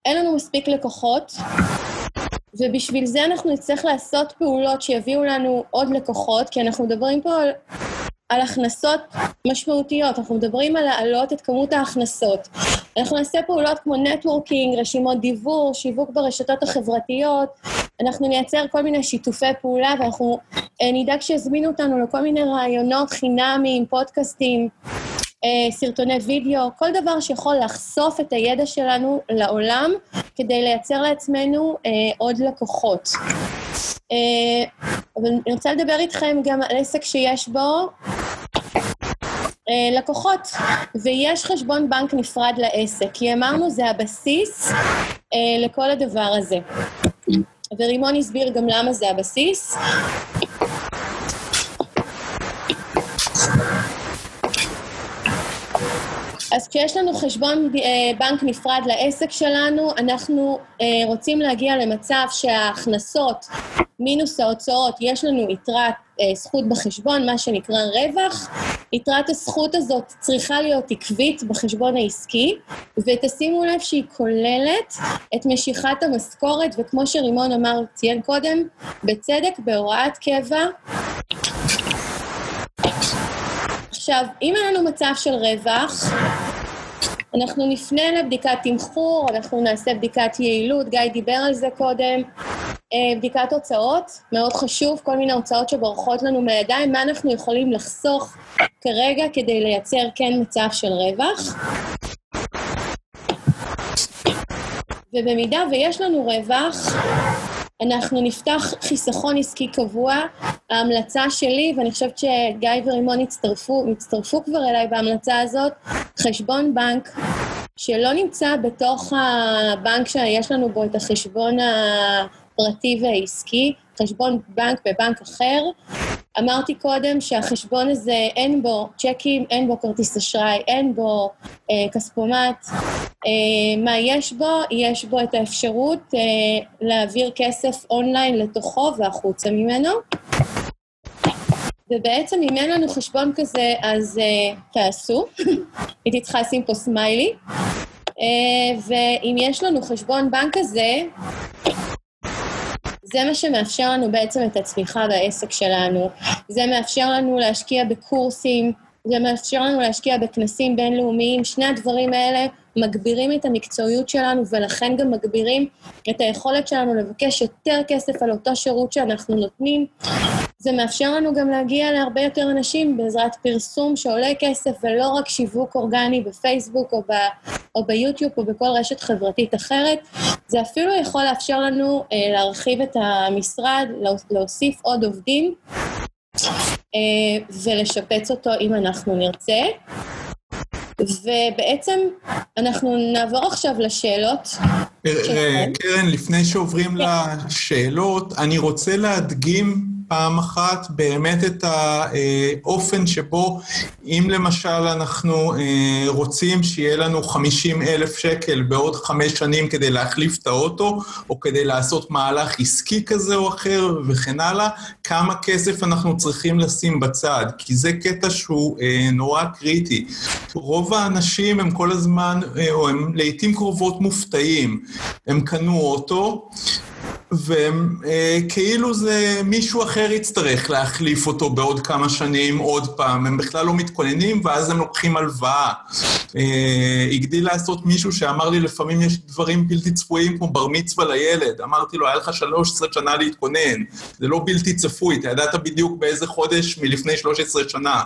אין לנו מספיק לקוחות, ובשביל זה אנחנו נצטרך לעשות פעולות שיביאו לנו עוד לקוחות, כי אנחנו מדברים פה על, על הכנסות משמעותיות, אנחנו מדברים על להעלות את כמות ההכנסות. אנחנו נעשה פעולות כמו נטוורקינג, רשימות דיוור, שיווק ברשתות החברתיות, אנחנו נייצר כל מיני שיתופי פעולה ואנחנו אה, נדאג שיזמינו אותנו לכל מיני רעיונות חינמיים, פודקאסטים, סרטוני וידאו, כל דבר שיכול לחשוף את הידע שלנו לעולם כדי לייצר לעצמנו אה, עוד לקוחות. אה, אבל אני רוצה לדבר איתכם גם על עסק שיש בו אה, לקוחות, ויש חשבון בנק נפרד לעסק, כי אמרנו זה הבסיס אה, לכל הדבר הזה. ורימון הסביר גם למה זה הבסיס. אז כשיש לנו חשבון אה, בנק נפרד לעסק שלנו, אנחנו אה, רוצים להגיע למצב שההכנסות מינוס ההוצאות, יש לנו יתרת אה, זכות בחשבון, מה שנקרא רווח. יתרת הזכות הזאת צריכה להיות עקבית בחשבון העסקי, ותשימו לב שהיא כוללת את משיכת המשכורת, וכמו שרימון אמר, ציין קודם, בצדק, בהוראת קבע. עכשיו, אם אין לנו מצב של רווח, אנחנו נפנה לבדיקת תמחור, אנחנו נעשה בדיקת יעילות, גיא דיבר על זה קודם. אה, בדיקת הוצאות, מאוד חשוב, כל מיני הוצאות שבורחות לנו מהידיים, מה אנחנו יכולים לחסוך כרגע כדי לייצר כן מצב של רווח. ובמידה ויש לנו רווח, אנחנו נפתח חיסכון עסקי קבוע. ההמלצה שלי, ואני חושבת שגיא ורימון הצטרפו, הצטרפו כבר אליי בהמלצה הזאת, חשבון בנק שלא נמצא בתוך הבנק שיש לנו בו את החשבון הפרטי והעסקי, חשבון בנק בבנק אחר. אמרתי קודם שהחשבון הזה אין בו צ'קים, אין בו כרטיס אשראי, אין בו אה, כספומט. אה, מה יש בו? יש בו את האפשרות אה, להעביר כסף אונליין לתוכו והחוצה ממנו. ובעצם אם אין לנו חשבון כזה, אז uh, תעשו. הייתי צריכה לשים פה סמיילי. Uh, ואם יש לנו חשבון בנק כזה, זה מה שמאפשר לנו בעצם את הצמיחה בעסק שלנו. זה מאפשר לנו להשקיע בקורסים, זה מאפשר לנו להשקיע בכנסים בינלאומיים. שני הדברים האלה מגבירים את המקצועיות שלנו, ולכן גם מגבירים את היכולת שלנו לבקש יותר כסף על אותו שירות שאנחנו נותנים. זה מאפשר לנו גם להגיע להרבה יותר אנשים בעזרת פרסום שעולה כסף, ולא רק שיווק אורגני בפייסבוק או, ב, או ביוטיוב או בכל רשת חברתית אחרת. זה אפילו יכול לאפשר לנו אה, להרחיב את המשרד, להוסיף עוד עובדים אה, ולשפץ אותו אם אנחנו נרצה. ובעצם אנחנו נעבור עכשיו לשאלות. קרן, לפני שעוברים לשאלות, אני רוצה להדגים פעם אחת באמת את האופן שבו אם למשל אנחנו אה, רוצים שיהיה לנו 50 אלף שקל בעוד חמש שנים כדי להחליף את האוטו, או כדי לעשות מהלך עסקי כזה או אחר וכן הלאה, כמה כסף אנחנו צריכים לשים בצד, כי זה קטע שהוא אה, נורא קריטי. רוב האנשים הם כל הזמן, אה, או הם לעיתים קרובות מופתעים. הם קנו אוטו, וכאילו זה מישהו אחר יצטרך להחליף אותו בעוד כמה שנים עוד פעם, הם בכלל לא מתכוננים ואז הם לוקחים הלוואה. אה, הגדיל לעשות מישהו שאמר לי לפעמים יש דברים בלתי צפויים כמו בר מצווה לילד, אמרתי לו היה לך 13 שנה להתכונן, זה לא בלתי צפוי, אתה ידעת בדיוק באיזה חודש מלפני 13 שנה,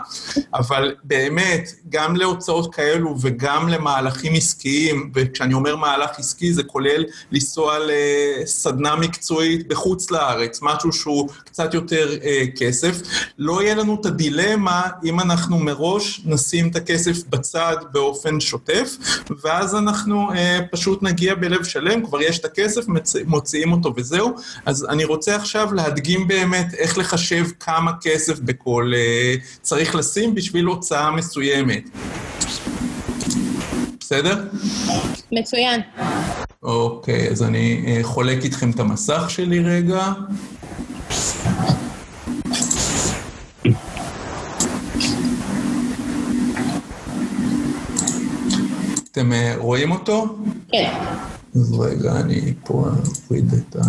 אבל באמת, גם להוצאות כאלו וגם למהלכים עסקיים, וכשאני אומר מהלך עסקי זה כולל לנסוע לסדנה מקצועית בחוץ לארץ, משהו שהוא קצת יותר אה, כסף, לא יהיה לנו את הדילמה אם אנחנו מראש נשים את הכסף בצד באופן שוטף, ואז אנחנו אה, פשוט נגיע בלב שלם, כבר יש את הכסף, מצ... מוציאים אותו וזהו. אז אני רוצה עכשיו להדגים באמת איך לחשב כמה כסף בכל אה, צריך לשים בשביל הוצאה מסוימת. בסדר? מצוין. אוקיי, אז אני אה, חולק איתכם את המסך שלי רגע. אתם אה, רואים אותו? כן. אז רגע, אני פה אוריד את ה...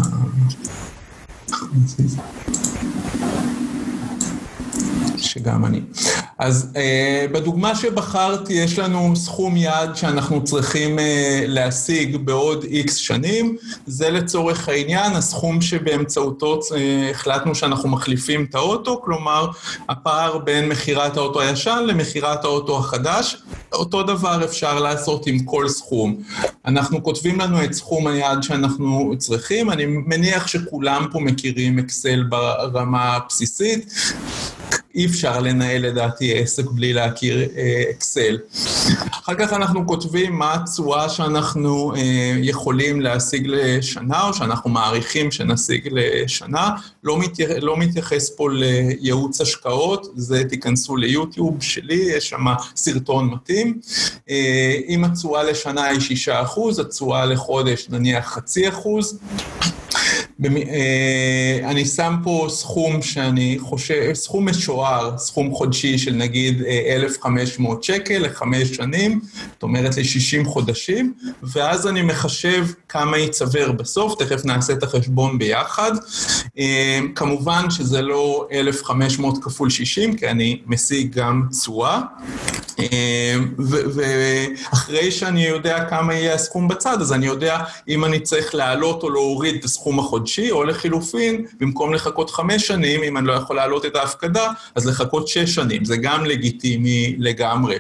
שגם אני. אז uh, בדוגמה שבחרתי יש לנו סכום יעד שאנחנו צריכים uh, להשיג בעוד איקס שנים. זה לצורך העניין הסכום שבאמצעותו uh, החלטנו שאנחנו מחליפים את האוטו, כלומר הפער בין מכירת האוטו הישן למכירת האוטו החדש. אותו דבר אפשר לעשות עם כל סכום. אנחנו כותבים לנו את סכום היעד שאנחנו צריכים, אני מניח שכולם פה מכירים אקסל ברמה הבסיסית. אי אפשר לנהל לדעתי עסק בלי להכיר אה, אקסל. אחר כך אנחנו כותבים מה התשואה שאנחנו אה, יכולים להשיג לשנה, או שאנחנו מעריכים שנשיג לשנה. לא, מתייח, לא מתייחס פה לייעוץ השקעות, זה תיכנסו ליוטיוב שלי, יש שם סרטון מתאים. אה, אם התשואה לשנה היא 6%, התשואה לחודש נניח חצי אחוז. אה, אני שם פה סכום שאני חושב, סכום משוער, סכום חודשי של נגיד 1,500 אה, שקל לחמש שנים, זאת אומרת ל-60 חודשים, ואז אני מחשב כמה ייצבר בסוף, תכף נעשה את החשבון ביחד. אה, כמובן שזה לא 1,500 כפול 60, כי אני משיג גם תשואה. ואחרי שאני יודע כמה יהיה הסכום בצד, אז אני יודע אם אני צריך להעלות או להוריד את הסכום החודשי, או לחילופין, במקום לחכות חמש שנים, אם אני לא יכול להעלות את ההפקדה, אז לחכות שש שנים. זה גם לגיטימי לגמרי.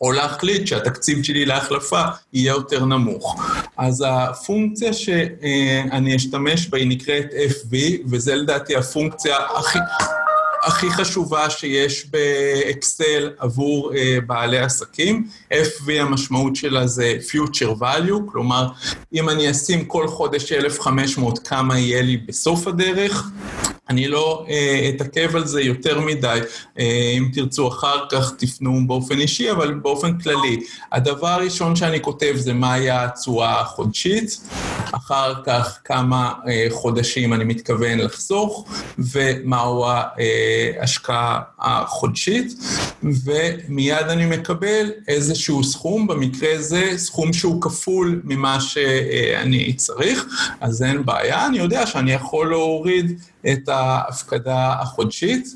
או להחליט שהתקציב שלי להחלפה יהיה יותר נמוך. אז הפונקציה שאני אשתמש בה היא נקראת FV, וזה לדעתי הפונקציה הכי... הכי חשובה שיש באקסל עבור uh, בעלי עסקים. FV המשמעות שלה זה Future Value, כלומר, אם אני אשים כל חודש 1,500, כמה יהיה לי בסוף הדרך? אני לא אה, אתעכב על זה יותר מדי, אה, אם תרצו אחר כך תפנו באופן אישי, אבל באופן כללי. הדבר הראשון שאני כותב זה מהי התשואה החודשית, אחר כך כמה אה, חודשים אני מתכוון לחסוך, ומהו ההשקעה החודשית, ומיד אני מקבל איזשהו סכום, במקרה זה סכום שהוא כפול ממה שאני צריך, אז אין בעיה, אני יודע שאני יכול להוריד את ההפקדה החודשית.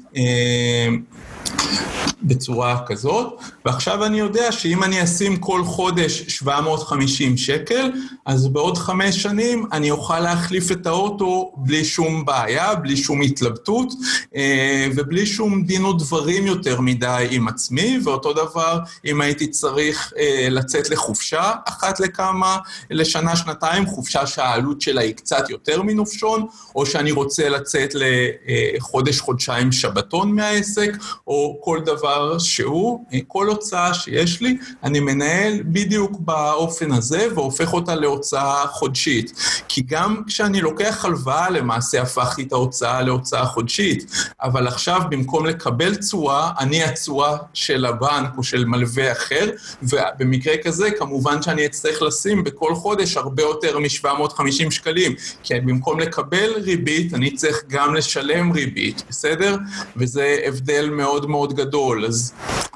אה, בצורה כזאת, ועכשיו אני יודע שאם אני אשים כל חודש 750 שקל, אז בעוד חמש שנים אני אוכל להחליף את האוטו בלי שום בעיה, בלי שום התלבטות, אה, ובלי שום דין ודברים יותר מדי עם עצמי, ואותו דבר אם הייתי צריך אה, לצאת לחופשה אחת לכמה, לשנה, שנתיים, חופשה שהעלות שלה היא קצת יותר מנופשון, או שאני רוצה לצאת לחודש, חודשיים שבתון מהעסק, או כל דבר דבר שהוא, כל הוצאה שיש לי, אני מנהל בדיוק באופן הזה והופך אותה להוצאה חודשית. כי גם כשאני לוקח הלוואה, למעשה הפכתי את ההוצאה להוצאה חודשית, אבל עכשיו במקום לקבל תשואה, אני התשואה של הבנק או של מלווה אחר, ובמקרה כזה כמובן שאני אצטרך לשים בכל חודש הרבה יותר מ-750 שקלים, כי במקום לקבל ריבית, אני צריך גם לשלם ריבית, בסדר? וזה הבדל מאוד מאוד גדול. אז,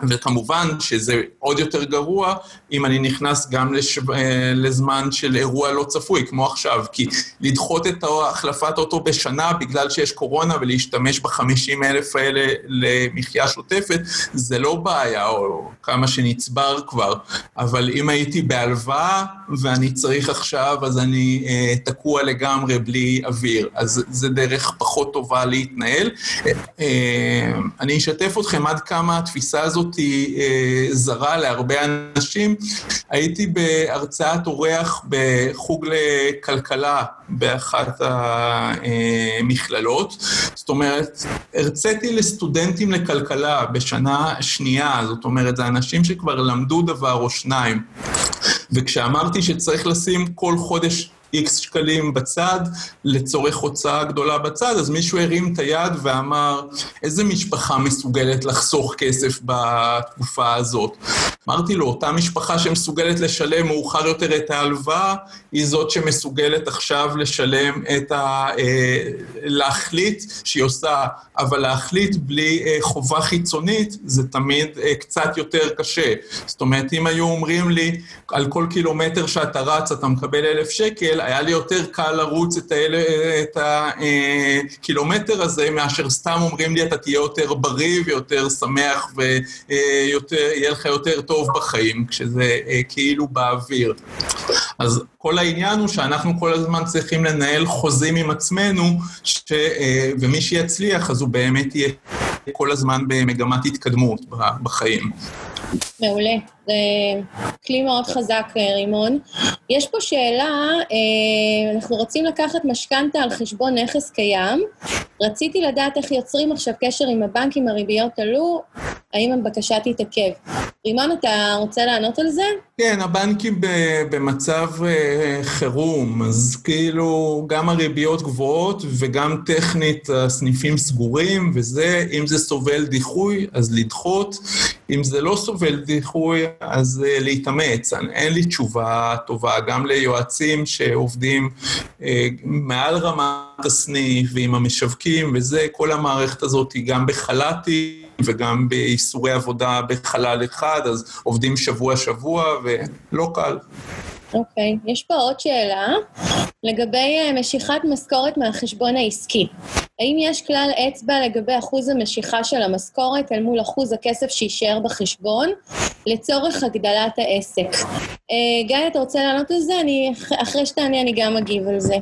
וכמובן שזה עוד יותר גרוע אם אני נכנס גם לש... אה, לזמן של אירוע לא צפוי, כמו עכשיו, כי לדחות את החלפת האוטו בשנה בגלל שיש קורונה ולהשתמש ב-50 אלף האלה למחיה שוטפת, זה לא בעיה, או כמה שנצבר כבר, אבל אם הייתי בהלוואה ואני צריך עכשיו, אז אני אה, תקוע לגמרי בלי אוויר. אז זה דרך פחות טובה להתנהל. אה, אני אשתף אתכם עד כמה התפיסה הזאת היא אה, זרה להרבה אנשים. הייתי בהרצאת אורח בחוג לכלכלה באחת המכללות. זאת אומרת, הרציתי לסטודנטים לכלכלה בשנה שנייה, זאת אומרת, זה אנשים שכבר למדו דבר או שניים. וכשאמרתי שצריך לשים כל חודש איקס שקלים בצד, לצורך הוצאה גדולה בצד, אז מישהו הרים את היד ואמר, איזה משפחה מסוגלת לחסוך כסף בתקופה הזאת? אמרתי לו, אותה משפחה שמסוגלת לשלם מאוחר יותר את ההלוואה, היא זאת שמסוגלת עכשיו לשלם את ה... אה, להחליט שהיא עושה, אבל להחליט בלי אה, חובה חיצונית, זה תמיד אה, קצת יותר קשה. זאת אומרת, אם היו אומרים לי, על כל קילומטר שאתה רץ אתה מקבל אלף שקל, היה לי יותר קל לרוץ את, הקילומטר הזה, מאשר סתם אומרים לי, אתה תהיה יותר בריא ויותר שמח ויהיה לך יותר טוב בחיים, כשזה כאילו באוויר. אז כל העניין הוא שאנחנו כל הזמן צריכים לנהל חוזים עם עצמנו, ש... ומי שיצליח, אז הוא באמת יהיה כל הזמן במגמת התקדמות בחיים. מעולה. זה כלי מאוד חזק, רימון. יש פה שאלה, אה, אנחנו רוצים לקחת משכנתה על חשבון נכס קיים. רציתי לדעת איך יוצרים עכשיו קשר עם הבנק אם הריביות עלו, האם הבקשה תתעכב. רימון, אתה רוצה לענות על זה? כן, הבנקים במצב אה, חירום, אז כאילו גם הריביות גבוהות וגם טכנית הסניפים סגורים, וזה, אם זה סובל דיחוי, אז לדחות. אם זה לא סובל דיחוי, אז uh, להתאמץ. אין לי תשובה טובה, גם ליועצים שעובדים uh, מעל רמת הסניף ועם המשווקים וזה, כל המערכת הזאת היא גם בחל"תים וגם באיסורי עבודה בחלל אחד, אז עובדים שבוע-שבוע ולא קל. אוקיי, okay. יש פה עוד שאלה לגבי אה, משיכת משכורת מהחשבון העסקי. האם יש כלל אצבע לגבי אחוז המשיכה של המשכורת אל מול אחוז הכסף שיישאר בחשבון לצורך הגדלת העסק? אה, גיא, אתה רוצה לענות על זה? אני, אחרי שתענה אני גם אגיב על זה.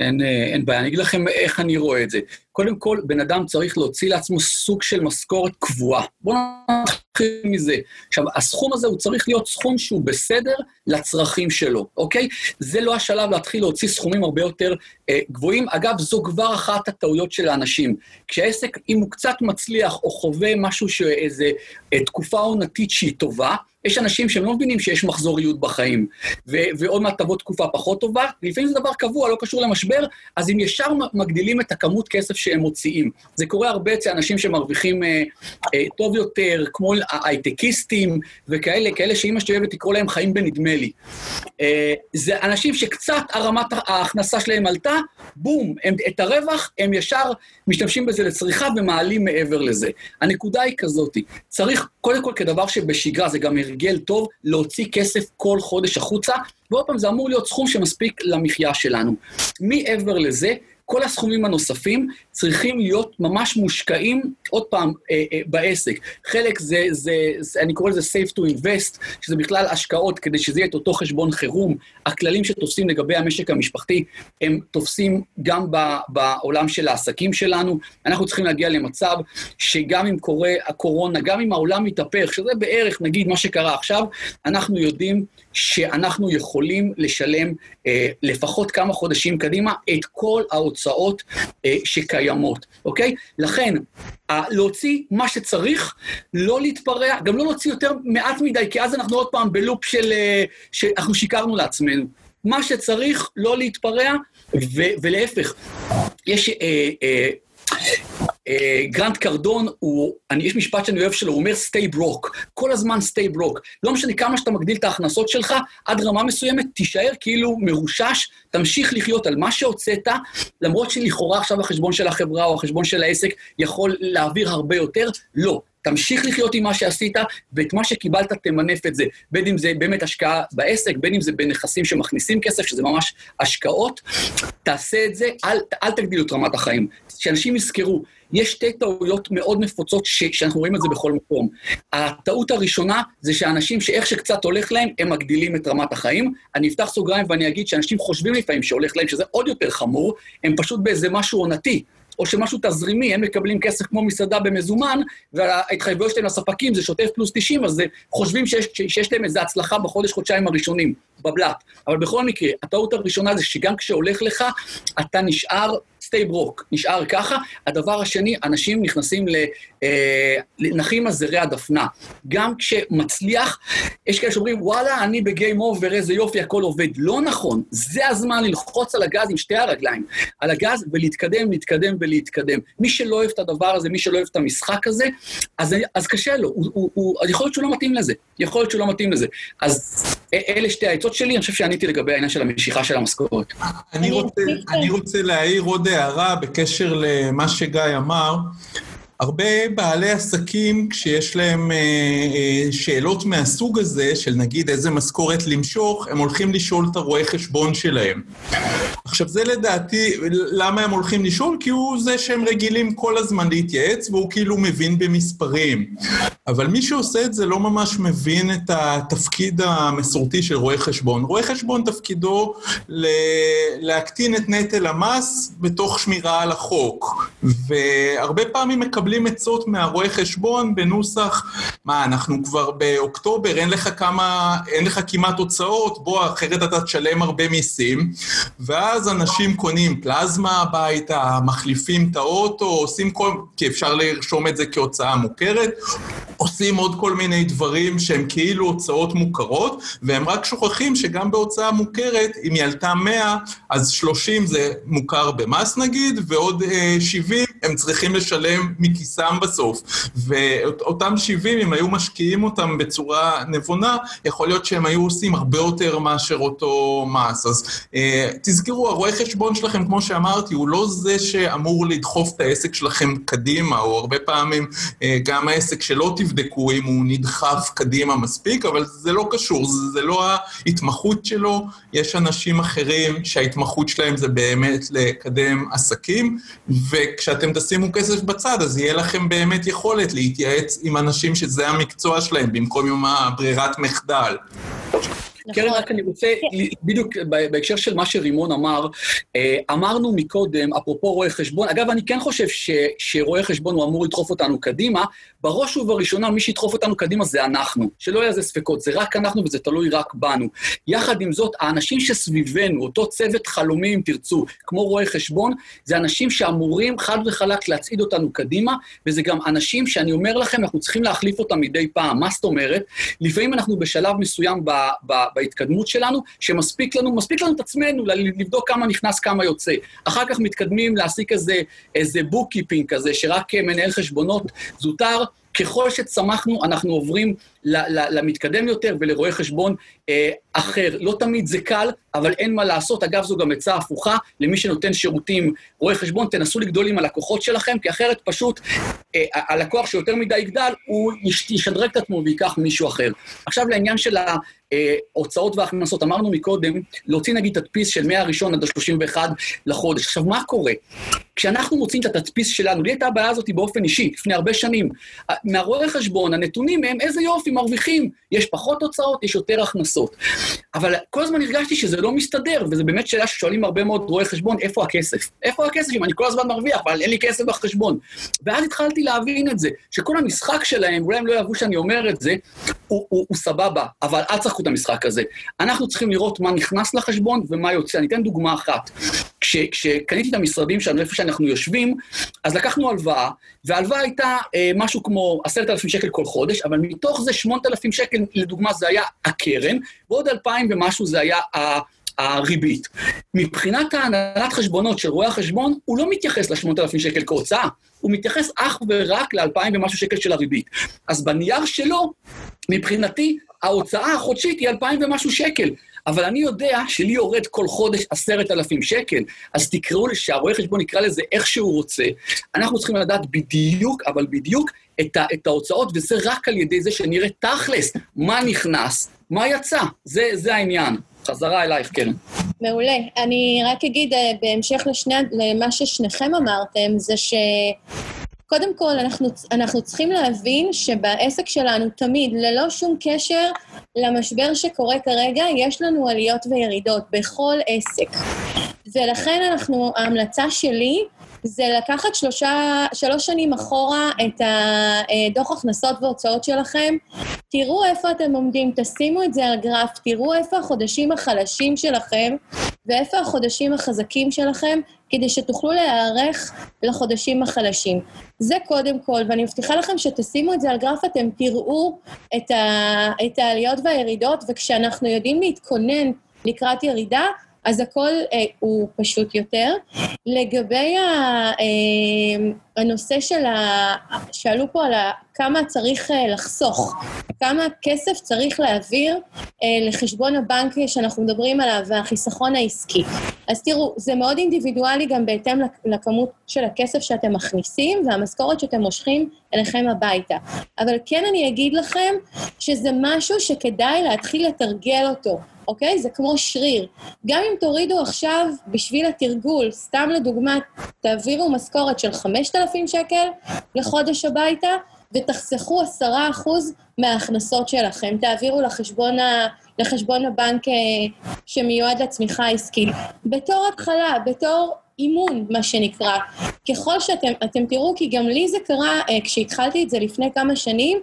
אין, אה, אין בעיה, אני אגיד לכם איך אני רואה את זה. קודם כל, בן אדם צריך להוציא לעצמו סוג של משכורת קבועה. בואו נתחיל מזה. עכשיו, הסכום הזה הוא צריך להיות סכום שהוא בסדר לצרכים שלו, אוקיי? זה לא השלב להתחיל להוציא סכומים הרבה יותר אה, גבוהים. אגב, זו כבר אחת הטעויות של האנשים. כשהעסק, אם הוא קצת מצליח או חווה משהו שאיזה אה, תקופה עונתית שהיא טובה, יש אנשים שהם לא מבינים שיש מחזוריות בחיים, ו- ועוד מעט תבוא תקופה פחות טובה, לפעמים זה דבר קבוע, לא קשור למשבר, אז אם ישר מגדילים את הכמות כסף שהם מוציאים. זה קורה הרבה אצל אנשים שמרוויחים אה, אה, טוב יותר, כמו הייטקיסטים וכאלה, כאלה שאימא שלי אוהבת לקרוא להם חיים בנדמה לי. אה, זה אנשים שקצת הרמת ההכנסה שלהם עלתה, בום, הם, את הרווח הם ישר משתמשים בזה לצריכה ומעלים מעבר לזה. הנקודה היא כזאת, צריך קודם כל כדבר שבשגרה, זה גם הרגל טוב, להוציא כסף כל חודש החוצה, ועוד פעם, זה אמור להיות סכום שמספיק למחיה שלנו. מעבר לזה, כל הסכומים הנוספים צריכים להיות ממש מושקעים, עוד פעם, אה, אה, בעסק. חלק זה, זה, זה, אני קורא לזה safe to invest, שזה בכלל השקעות כדי שזה יהיה את אותו חשבון חירום. הכללים שתופסים לגבי המשק המשפחתי, הם תופסים גם ב, בעולם של העסקים שלנו. אנחנו צריכים להגיע למצב שגם אם קורה הקורונה, גם אם העולם מתהפך, שזה בערך, נגיד, מה שקרה עכשיו, אנחנו יודעים שאנחנו יכולים לשלם אה, לפחות כמה חודשים קדימה את כל ההוצאות. אה, שקיימות, אוקיי? לכן, להוציא מה שצריך, לא להתפרע, גם לא להוציא יותר מעט מדי, כי אז אנחנו עוד פעם בלופ של... אה, שאנחנו שיקרנו לעצמנו. מה שצריך, לא להתפרע, ו- ולהפך. יש... אה, אה, גרנט קרדון, הוא, אני, יש משפט שאני אוהב שלו, הוא אומר stay broke, כל הזמן stay broke. לא משנה כמה שאתה מגדיל את ההכנסות שלך, עד רמה מסוימת תישאר כאילו מרושש, תמשיך לחיות על מה שהוצאת, למרות שלכאורה עכשיו החשבון של החברה או החשבון של העסק יכול להעביר הרבה יותר, לא. תמשיך לחיות עם מה שעשית, ואת מה שקיבלת תמנף את זה. בין אם זה באמת השקעה בעסק, בין אם זה בנכסים שמכניסים כסף, שזה ממש השקעות, תעשה את זה, אל, אל תגדילו את רמת החיים. שאנשים יזכרו, יש שתי טעויות מאוד נפוצות ש, שאנחנו רואים את זה בכל מקום. הטעות הראשונה זה שאנשים שאיך שקצת הולך להם, הם מגדילים את רמת החיים. אני אפתח סוגריים ואני אגיד שאנשים חושבים לפעמים שהולך להם, שזה עוד יותר חמור, הם פשוט באיזה משהו עונתי. או שמשהו תזרימי, הם מקבלים כסף כמו מסעדה במזומן, וההתחייבויות שלהם לספקים זה שוטף פלוס 90, אז חושבים שיש, שיש להם איזו הצלחה בחודש-חודשיים הראשונים, בבלת. אבל בכל מקרה, הטעות הראשונה זה שגם כשהולך לך, אתה נשאר stay broke, נשאר ככה. הדבר השני, אנשים נכנסים ל... אה, נחים על זרי הדפנה. גם כשמצליח, יש כאלה שאומרים, וואלה, אני ב game over, איזה יופי, הכל עובד. לא נכון, זה הזמן ללחוץ על הגז עם שתי הרגליים, על הגז ולהתקדם, להתקדם ולהתקדם. מי שלא אוהב את הדבר הזה, מי שלא אוהב את המשחק הזה, אז, אז קשה לו, הוא, הוא, הוא, יכול להיות שהוא לא מתאים לזה, יכול להיות שהוא לא מתאים לזה. אז אלה שתי העצות שלי, אני חושב שעניתי לגבי העניין של המשיכה של המשכורת. אני רוצה, אני רוצה להעיר עוד הערה בקשר למה שגיא אמר. הרבה בעלי עסקים, כשיש להם אה, אה, שאלות מהסוג הזה, של נגיד איזה משכורת למשוך, הם הולכים לשאול את הרואה חשבון שלהם. עכשיו, זה לדעתי, למה הם הולכים לשאול? כי הוא זה שהם רגילים כל הזמן להתייעץ, והוא כאילו מבין במספרים. אבל מי שעושה את זה לא ממש מבין את התפקיד המסורתי של רואה חשבון. רואה חשבון תפקידו ל- להקטין את נטל המס בתוך שמירה על החוק. והרבה פעמים מקבלים... מקבלים עצות מהרואה חשבון בנוסח, מה, אנחנו כבר באוקטובר, אין לך כמה, אין לך כמעט הוצאות, בוא, אחרת אתה תשלם הרבה מיסים. ואז אנשים קונים פלזמה הביתה, מחליפים את האוטו, עושים כל, כי אפשר לרשום את זה כהוצאה מוכרת, עושים עוד כל מיני דברים שהם כאילו הוצאות מוכרות, והם רק שוכחים שגם בהוצאה מוכרת, אם היא עלתה 100, אז 30 זה מוכר במס נגיד, ועוד 70 אה, הם צריכים לשלם מכיסם בסוף. ואותם 70, אם היו משקיעים אותם בצורה נבונה, יכול להיות שהם היו עושים הרבה יותר מאשר אותו מס. אז אה, תזכרו, הרואה חשבון שלכם, כמו שאמרתי, הוא לא זה שאמור לדחוף את העסק שלכם קדימה, או הרבה פעמים אה, גם העסק שלא תבדקו אם הוא נדחף קדימה מספיק, אבל זה לא קשור, זה, זה לא ההתמחות שלו. יש אנשים אחרים שההתמחות שלהם זה באמת לקדם עסקים, וכשאתם תשימו כסף בצד, אז יהיה לכם באמת יכולת להתייעץ עם אנשים שזה המקצוע שלהם, במקום עם הברירת מחדל. נכון. קרן, רק אני רוצה, כן. בדיוק בהקשר של מה שרימון אמר, אה, אמרנו מקודם, אפרופו רואה חשבון, אגב, אני כן חושב ש, שרואה חשבון הוא אמור לדחוף אותנו קדימה, בראש ובראשונה, מי שידחוף אותנו קדימה זה אנחנו, שלא יהיה לזה ספקות, זה רק אנחנו וזה תלוי רק בנו. יחד עם זאת, האנשים שסביבנו, אותו צוות חלומי, אם תרצו, כמו רואה חשבון, זה אנשים שאמורים חד וחלק להצעיד אותנו קדימה, וזה גם אנשים שאני אומר לכם, אנחנו צריכים להחליף אותם מדי פעם. מה זאת אומרת? לפעמים אנחנו בשלב מסוים ב, ב, בהתקדמות שלנו, שמספיק לנו, מספיק לנו את עצמנו לבדוק כמה נכנס, כמה יוצא. אחר כך מתקדמים להעסיק איזה, איזה bookkeeping כזה, שרק מנהל חשבונות זוטר, ככל שצמחנו, אנחנו עוברים למתקדם יותר ולרואה חשבון אה, אחר. לא תמיד זה קל, אבל אין מה לעשות. אגב, זו גם עצה הפוכה למי שנותן שירותים רואה חשבון, תנסו לגדול עם הלקוחות שלכם, כי אחרת פשוט אה, הלקוח שיותר מדי יגדל, הוא ישדרג את עצמו וייקח מישהו אחר. עכשיו לעניין של ההוצאות וההכנסות, אמרנו מקודם, להוציא נגיד תדפיס של מהראשון עד ה-31 לחודש. עכשיו, מה קורה? כשאנחנו מוצאים את התדפיס שלנו, לי הייתה הבעיה הזאת באופן אישי, לפני הרבה שנים. מהרואה חשבון, הנתונים הם איזה יופי, מרוויחים. יש פחות הוצאות, יש יותר הכנסות. אבל כל הזמן הרגשתי שזה לא מסתדר, וזו באמת שאלה ששואלים הרבה מאוד רואי חשבון, איפה הכסף? איפה הכסף אם אני כל הזמן מרוויח, אבל אין לי כסף בחשבון? ואז התחלתי להבין את זה, שכל המשחק שלהם, אולי הם לא יאהבו שאני אומר את זה, הוא, הוא, הוא סבבה, אבל אל תשחקו את המשחק הזה. אנחנו צריכים לראות מה נכנס לחשבון ומה יוצא. אני אתן דוגמה אחת. כש, כשקניתי את המשרדים שלנו, איפה שאנחנו יושבים, אז לקחנו הלוואה, וההלוואה הייתה אה, משהו כמו עשרת אלפים שקל כל חודש, אבל מתוך זה שמונת אלפים שקל, לדוגמה, זה היה הקרן, ועוד אלפיים ומשהו זה היה ה... הריבית. מבחינת ההנהלת חשבונות של רואי החשבון, הוא לא מתייחס ל-8,000 שקל כהוצאה, הוא מתייחס אך ורק ל-2,000 ומשהו שקל של הריבית. אז בנייר שלו, מבחינתי, ההוצאה החודשית היא 2,000 ומשהו שקל. אבל אני יודע שלי יורד כל חודש עשרת אלפים שקל, אז תקראו לי, שהרואה חשבון יקרא לזה איך שהוא רוצה. אנחנו צריכים לדעת בדיוק, אבל בדיוק, את, ה, את ההוצאות, וזה רק על ידי זה שנראה תכלס מה נכנס, מה יצא. זה, זה העניין. חזרה אלייך, קרן. מעולה. אני רק אגיד, אה, בהמשך לשני, למה ששניכם אמרתם, זה ש... קודם כל, אנחנו, אנחנו צריכים להבין שבעסק שלנו תמיד, ללא שום קשר למשבר שקורה כרגע, יש לנו עליות וירידות בכל עסק. ולכן אנחנו, ההמלצה שלי זה לקחת שלושה, שלוש שנים אחורה את הדוח הכנסות והוצאות שלכם, תראו איפה אתם עומדים, תשימו את זה על גרף, תראו איפה החודשים החלשים שלכם ואיפה החודשים החזקים שלכם, כדי שתוכלו להיערך לחודשים החלשים. זה קודם כל, ואני מבטיחה לכם שתשימו את זה על גרף, אתם תראו את, ה, את העליות והירידות, וכשאנחנו יודעים להתכונן לקראת ירידה, אז הכל אה, הוא פשוט יותר. לגבי ה, אה, הנושא של ה... שאלו פה על ה, כמה צריך אה, לחסוך, כמה כסף צריך להעביר אה, לחשבון הבנק שאנחנו מדברים עליו והחיסכון העסקי. אז תראו, זה מאוד אינדיבידואלי גם בהתאם לכמות של הכסף שאתם מכניסים והמשכורת שאתם מושכים אליכם הביתה. אבל כן אני אגיד לכם שזה משהו שכדאי להתחיל לתרגל אותו. אוקיי? זה כמו שריר. גם אם תורידו עכשיו בשביל התרגול, סתם לדוגמה, תעבירו משכורת של 5,000 שקל לחודש הביתה, ותחסכו 10% מההכנסות שלכם. תעבירו לחשבון, ה, לחשבון הבנק אה, שמיועד לצמיחה העסקית. בתור התחלה, בתור אימון, מה שנקרא. ככל שאתם, אתם תראו, כי גם לי זה קרה אה, כשהתחלתי את זה לפני כמה שנים,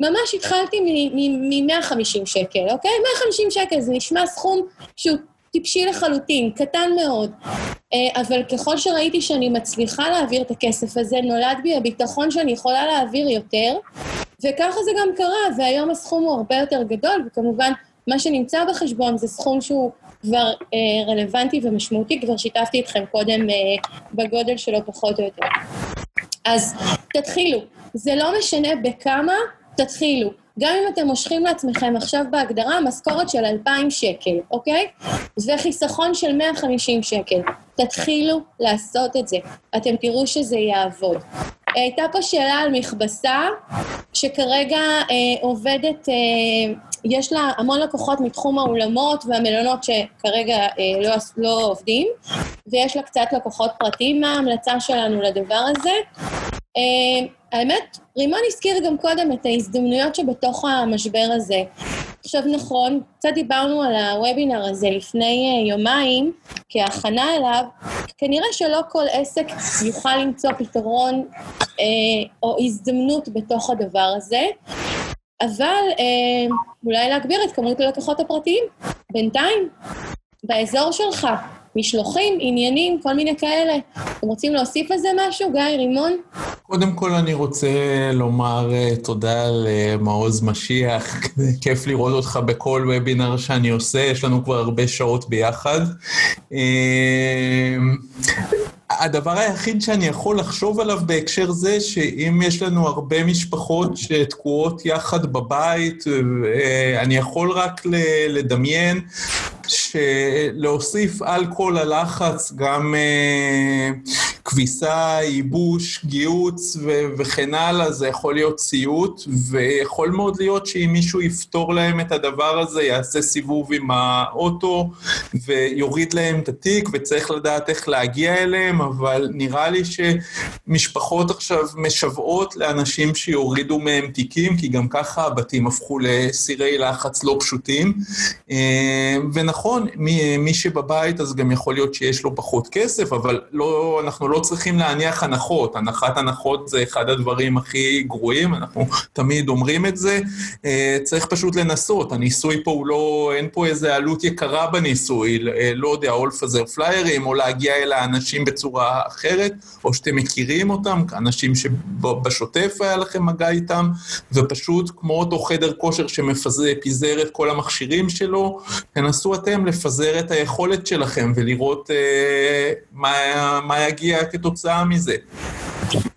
ממש התחלתי מ-150 שקל, אוקיי? 150 שקל, זה נשמע סכום שהוא טיפשי לחלוטין, קטן מאוד. אה, אבל ככל שראיתי שאני מצליחה להעביר את הכסף הזה, נולד בי הביטחון שאני יכולה להעביר יותר, וככה זה גם קרה, והיום הסכום הוא הרבה יותר גדול, וכמובן, מה שנמצא בחשבון זה סכום שהוא כבר אה, רלוונטי ומשמעותי, כבר שיתפתי אתכם קודם אה, בגודל שלו פחות או יותר. אז תתחילו. זה לא משנה בכמה, תתחילו. גם אם אתם מושכים לעצמכם עכשיו בהגדרה משכורת של 2,000 שקל, אוקיי? וחיסכון של 150 שקל. תתחילו לעשות את זה. אתם תראו שזה יעבוד. הייתה פה שאלה על מכבסה, שכרגע אה, עובדת, אה, יש לה המון לקוחות מתחום האולמות והמלונות שכרגע אה, לא, לא עובדים, ויש לה קצת לקוחות פרטיים. מה ההמלצה שלנו לדבר הזה? אה, האמת, רימון הזכיר גם קודם את ההזדמנויות שבתוך המשבר הזה. עכשיו נכון, קצת דיברנו על הוובינר הזה לפני uh, יומיים, כהכנה אליו, כנראה שלא כל עסק יוכל למצוא פתרון uh, או הזדמנות בתוך הדבר הזה, אבל uh, אולי להגביר את כמות הלקוחות הפרטיים, בינתיים, באזור שלך, משלוחים, עניינים, כל מיני כאלה. אתם רוצים להוסיף על זה משהו, גיא, רימון? קודם כל אני רוצה לומר uh, תודה למעוז משיח, כיף לראות אותך בכל וובינר שאני עושה, יש לנו כבר הרבה שעות ביחד. הדבר היחיד שאני יכול לחשוב עליו בהקשר זה, שאם יש לנו הרבה משפחות שתקועות יחד בבית, אה, אני יכול רק לדמיין שלהוסיף על כל הלחץ גם uh, כביסה, ייבוש, גיהוץ ו- וכן הלאה, זה יכול להיות סיוט, ויכול מאוד להיות שאם מישהו יפתור להם את הדבר הזה, יעשה סיבוב עם האוטו ויוריד להם את התיק, וצריך לדעת איך להגיע אליהם, אבל נראה לי שמשפחות עכשיו משוועות לאנשים שיורידו מהם תיקים, כי גם ככה הבתים הפכו לסירי לחץ לא פשוטים. ונכון, מי, מי שבבית אז גם יכול להיות שיש לו פחות כסף, אבל לא, אנחנו לא לא צריכים להניח הנחות. הנחת הנחות זה אחד הדברים הכי גרועים, אנחנו תמיד אומרים את זה. אה, צריך פשוט לנסות. הניסוי פה הוא לא, אין פה איזה עלות יקרה בניסוי, אה, לא יודע, או לפזר פליירים, או להגיע אל האנשים בצורה אחרת, או שאתם מכירים אותם, אנשים שבשוטף היה לכם מגע איתם, ופשוט כמו אותו חדר כושר שפיזר את כל המכשירים שלו, תנסו אתם לפזר את היכולת שלכם ולראות אה, מה, מה יגיע כתוצאה מזה.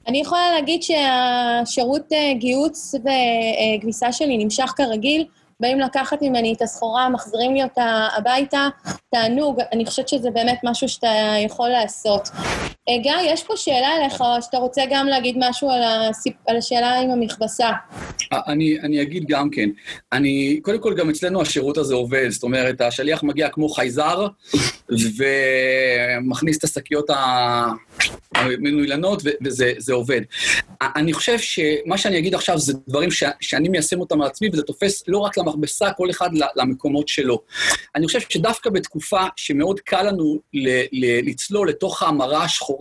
אני יכולה להגיד שהשירות אה, גיוץ וכביסה שלי נמשך כרגיל. באים לקחת ממני את הסחורה, מחזירים לי אותה הביתה, תענוג, אני חושבת שזה באמת משהו שאתה יכול לעשות. גיא, יש פה שאלה אליך, או שאתה רוצה גם להגיד משהו על, הסיפ... על השאלה עם המכבסה? אני, אני אגיד גם כן. אני, קודם כל, גם אצלנו השירות הזה עובד. זאת אומרת, השליח מגיע כמו חייזר, ומכניס את השקיות המנוילנות, וזה עובד. אני חושב שמה שאני אגיד עכשיו זה דברים ש, שאני מיישם אותם על עצמי, וזה תופס לא רק למכבסה, כל אחד למקומות שלו. אני חושב שדווקא בתקופה שמאוד קל לנו ל, ל, לצלול לתוך ההמרה השחורה,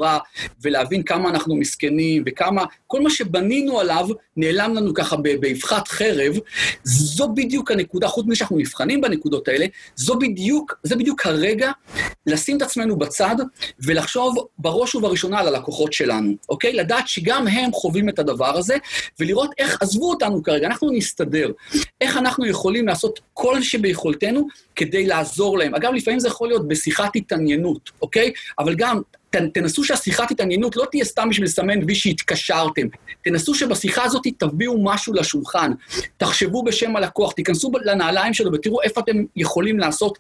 ולהבין כמה אנחנו מסכנים, וכמה, כל מה שבנינו עליו נעלם לנו ככה באבחת חרב, זו בדיוק הנקודה, חוץ מזה שאנחנו נבחנים בנקודות האלה, זו בדיוק, זה בדיוק הרגע לשים את עצמנו בצד ולחשוב בראש ובראשונה על הלקוחות שלנו, אוקיי? לדעת שגם הם חווים את הדבר הזה, ולראות איך, עזבו אותנו כרגע, אנחנו נסתדר. איך אנחנו יכולים לעשות כל שביכולתנו כדי לעזור להם. אגב, לפעמים זה יכול להיות בשיחת התעניינות, אוקיי? אבל גם תנסו שהשיחת התעניינות לא תהיה סתם בשביל לסמן וי שהתקשרתם. תנסו שבשיחה הזאת תביאו משהו לשולחן. תחשבו בשם הלקוח, תיכנסו לנעליים שלו ותראו איפה אתם יכולים לעשות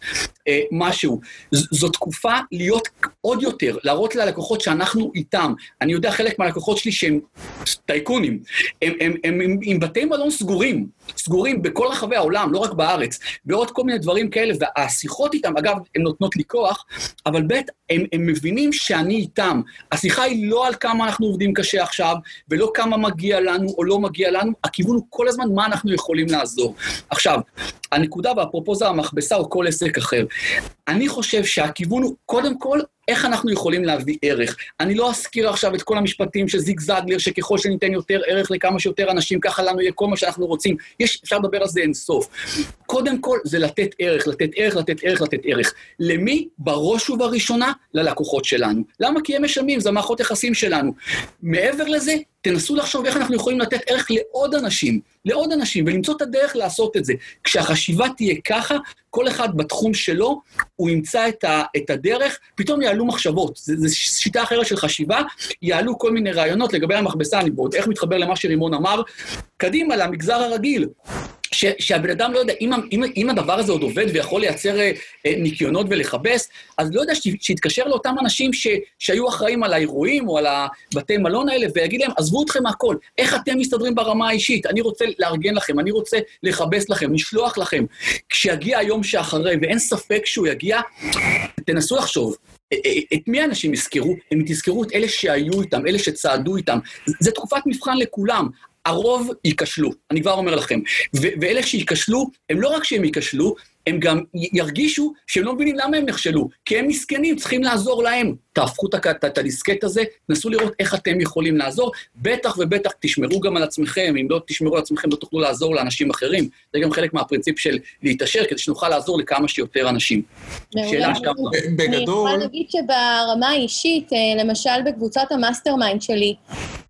אה, משהו. זו תקופה להיות עוד יותר, להראות ללקוחות שאנחנו איתם. אני יודע חלק מהלקוחות שלי שהם טייקונים, הם, הם, הם, הם עם בתי מלון סגורים, סגורים בכל רחבי העולם, לא רק בארץ, ועוד כל מיני דברים כאלה, והשיחות איתם, אגב, הן נותנות לי כוח, אבל ב', הם, הם מבינים שאני איתם. השיחה היא לא על כמה אנחנו עובדים קשה עכשיו, ולא כמה מגיע לנו או לא מגיע לנו, הכיוון הוא כל הזמן מה אנחנו יכולים לעזור. עכשיו, הנקודה, ואפרופו זה המכבסה או כל עסק אחר, אני חושב שהכיוון הוא קודם כל איך אנחנו יכולים להביא ערך. אני לא אזכיר עכשיו את כל המשפטים של זיג זגלר, שככל שניתן יותר ערך לכמה שיותר אנשים, ככה לנו יהיה כל מה שאנחנו רוצים. יש, אפשר לדבר על זה אינסוף. קודם כל, זה לתת ערך, לתת ערך, לתת ערך, לתת ערך. למי? בראש ובראשונה, ללקוחות שלנו. למה? כי הם משלמים, זה מערכות יחסים שלנו. מעבר לזה, תנסו לחשוב איך אנחנו יכולים לתת ערך לעוד אנשים, לעוד אנשים, ולמצוא את הדרך לעשות את זה. כשהחשיבה תהיה ככה, כל אחד בתחום שלו, הוא ימצא את, ה, את הדרך, פתאום יעלו מחשבות. זו שיטה אחרת של חשיבה, יעלו כל מיני רעיונות לגבי המכבסה, אני בעוד איך מתחבר למה שרימון אמר, קדימה, למגזר הרגיל. ש, שהבן אדם לא יודע, אם, אם, אם הדבר הזה עוד עובד ויכול לייצר אה, ניקיונות ולכבס, אז לא יודע, שיתקשר לאותם אנשים ש, שהיו אחראים על האירועים או על הבתי מלון האלה, ויגיד להם, עזבו אתכם מהכל, איך אתם מסתדרים ברמה האישית? אני רוצה לארגן לכם, אני רוצה לכבס לכם, לשלוח לכם. כשיגיע היום שאחרי, ואין ספק שהוא יגיע, תנסו לחשוב, את מי האנשים יזכרו? הם תזכרו את אלה שהיו איתם, אלה שצעדו איתם. זו תקופת מבחן לכולם. הרוב ייכשלו, אני כבר אומר לכם. ואלה שייכשלו, הם לא רק שהם ייכשלו, הם גם ירגישו שהם לא מבינים למה הם נכשלו, כי הם מסכנים, צריכים לעזור להם. תהפכו את הדיסקט הזה, תנסו לראות איך אתם יכולים לעזור, בטח ובטח תשמרו גם על עצמכם, אם לא תשמרו על עצמכם לא תוכלו לעזור לאנשים אחרים. זה גם חלק מהפרינציפ של להתעשר, כדי שנוכל לעזור לכמה שיותר אנשים. שאלה שכמה... בגדול... אני יכולה להגיד שברמה האישית, אה, למשל בקבוצת ה mastermind שלי,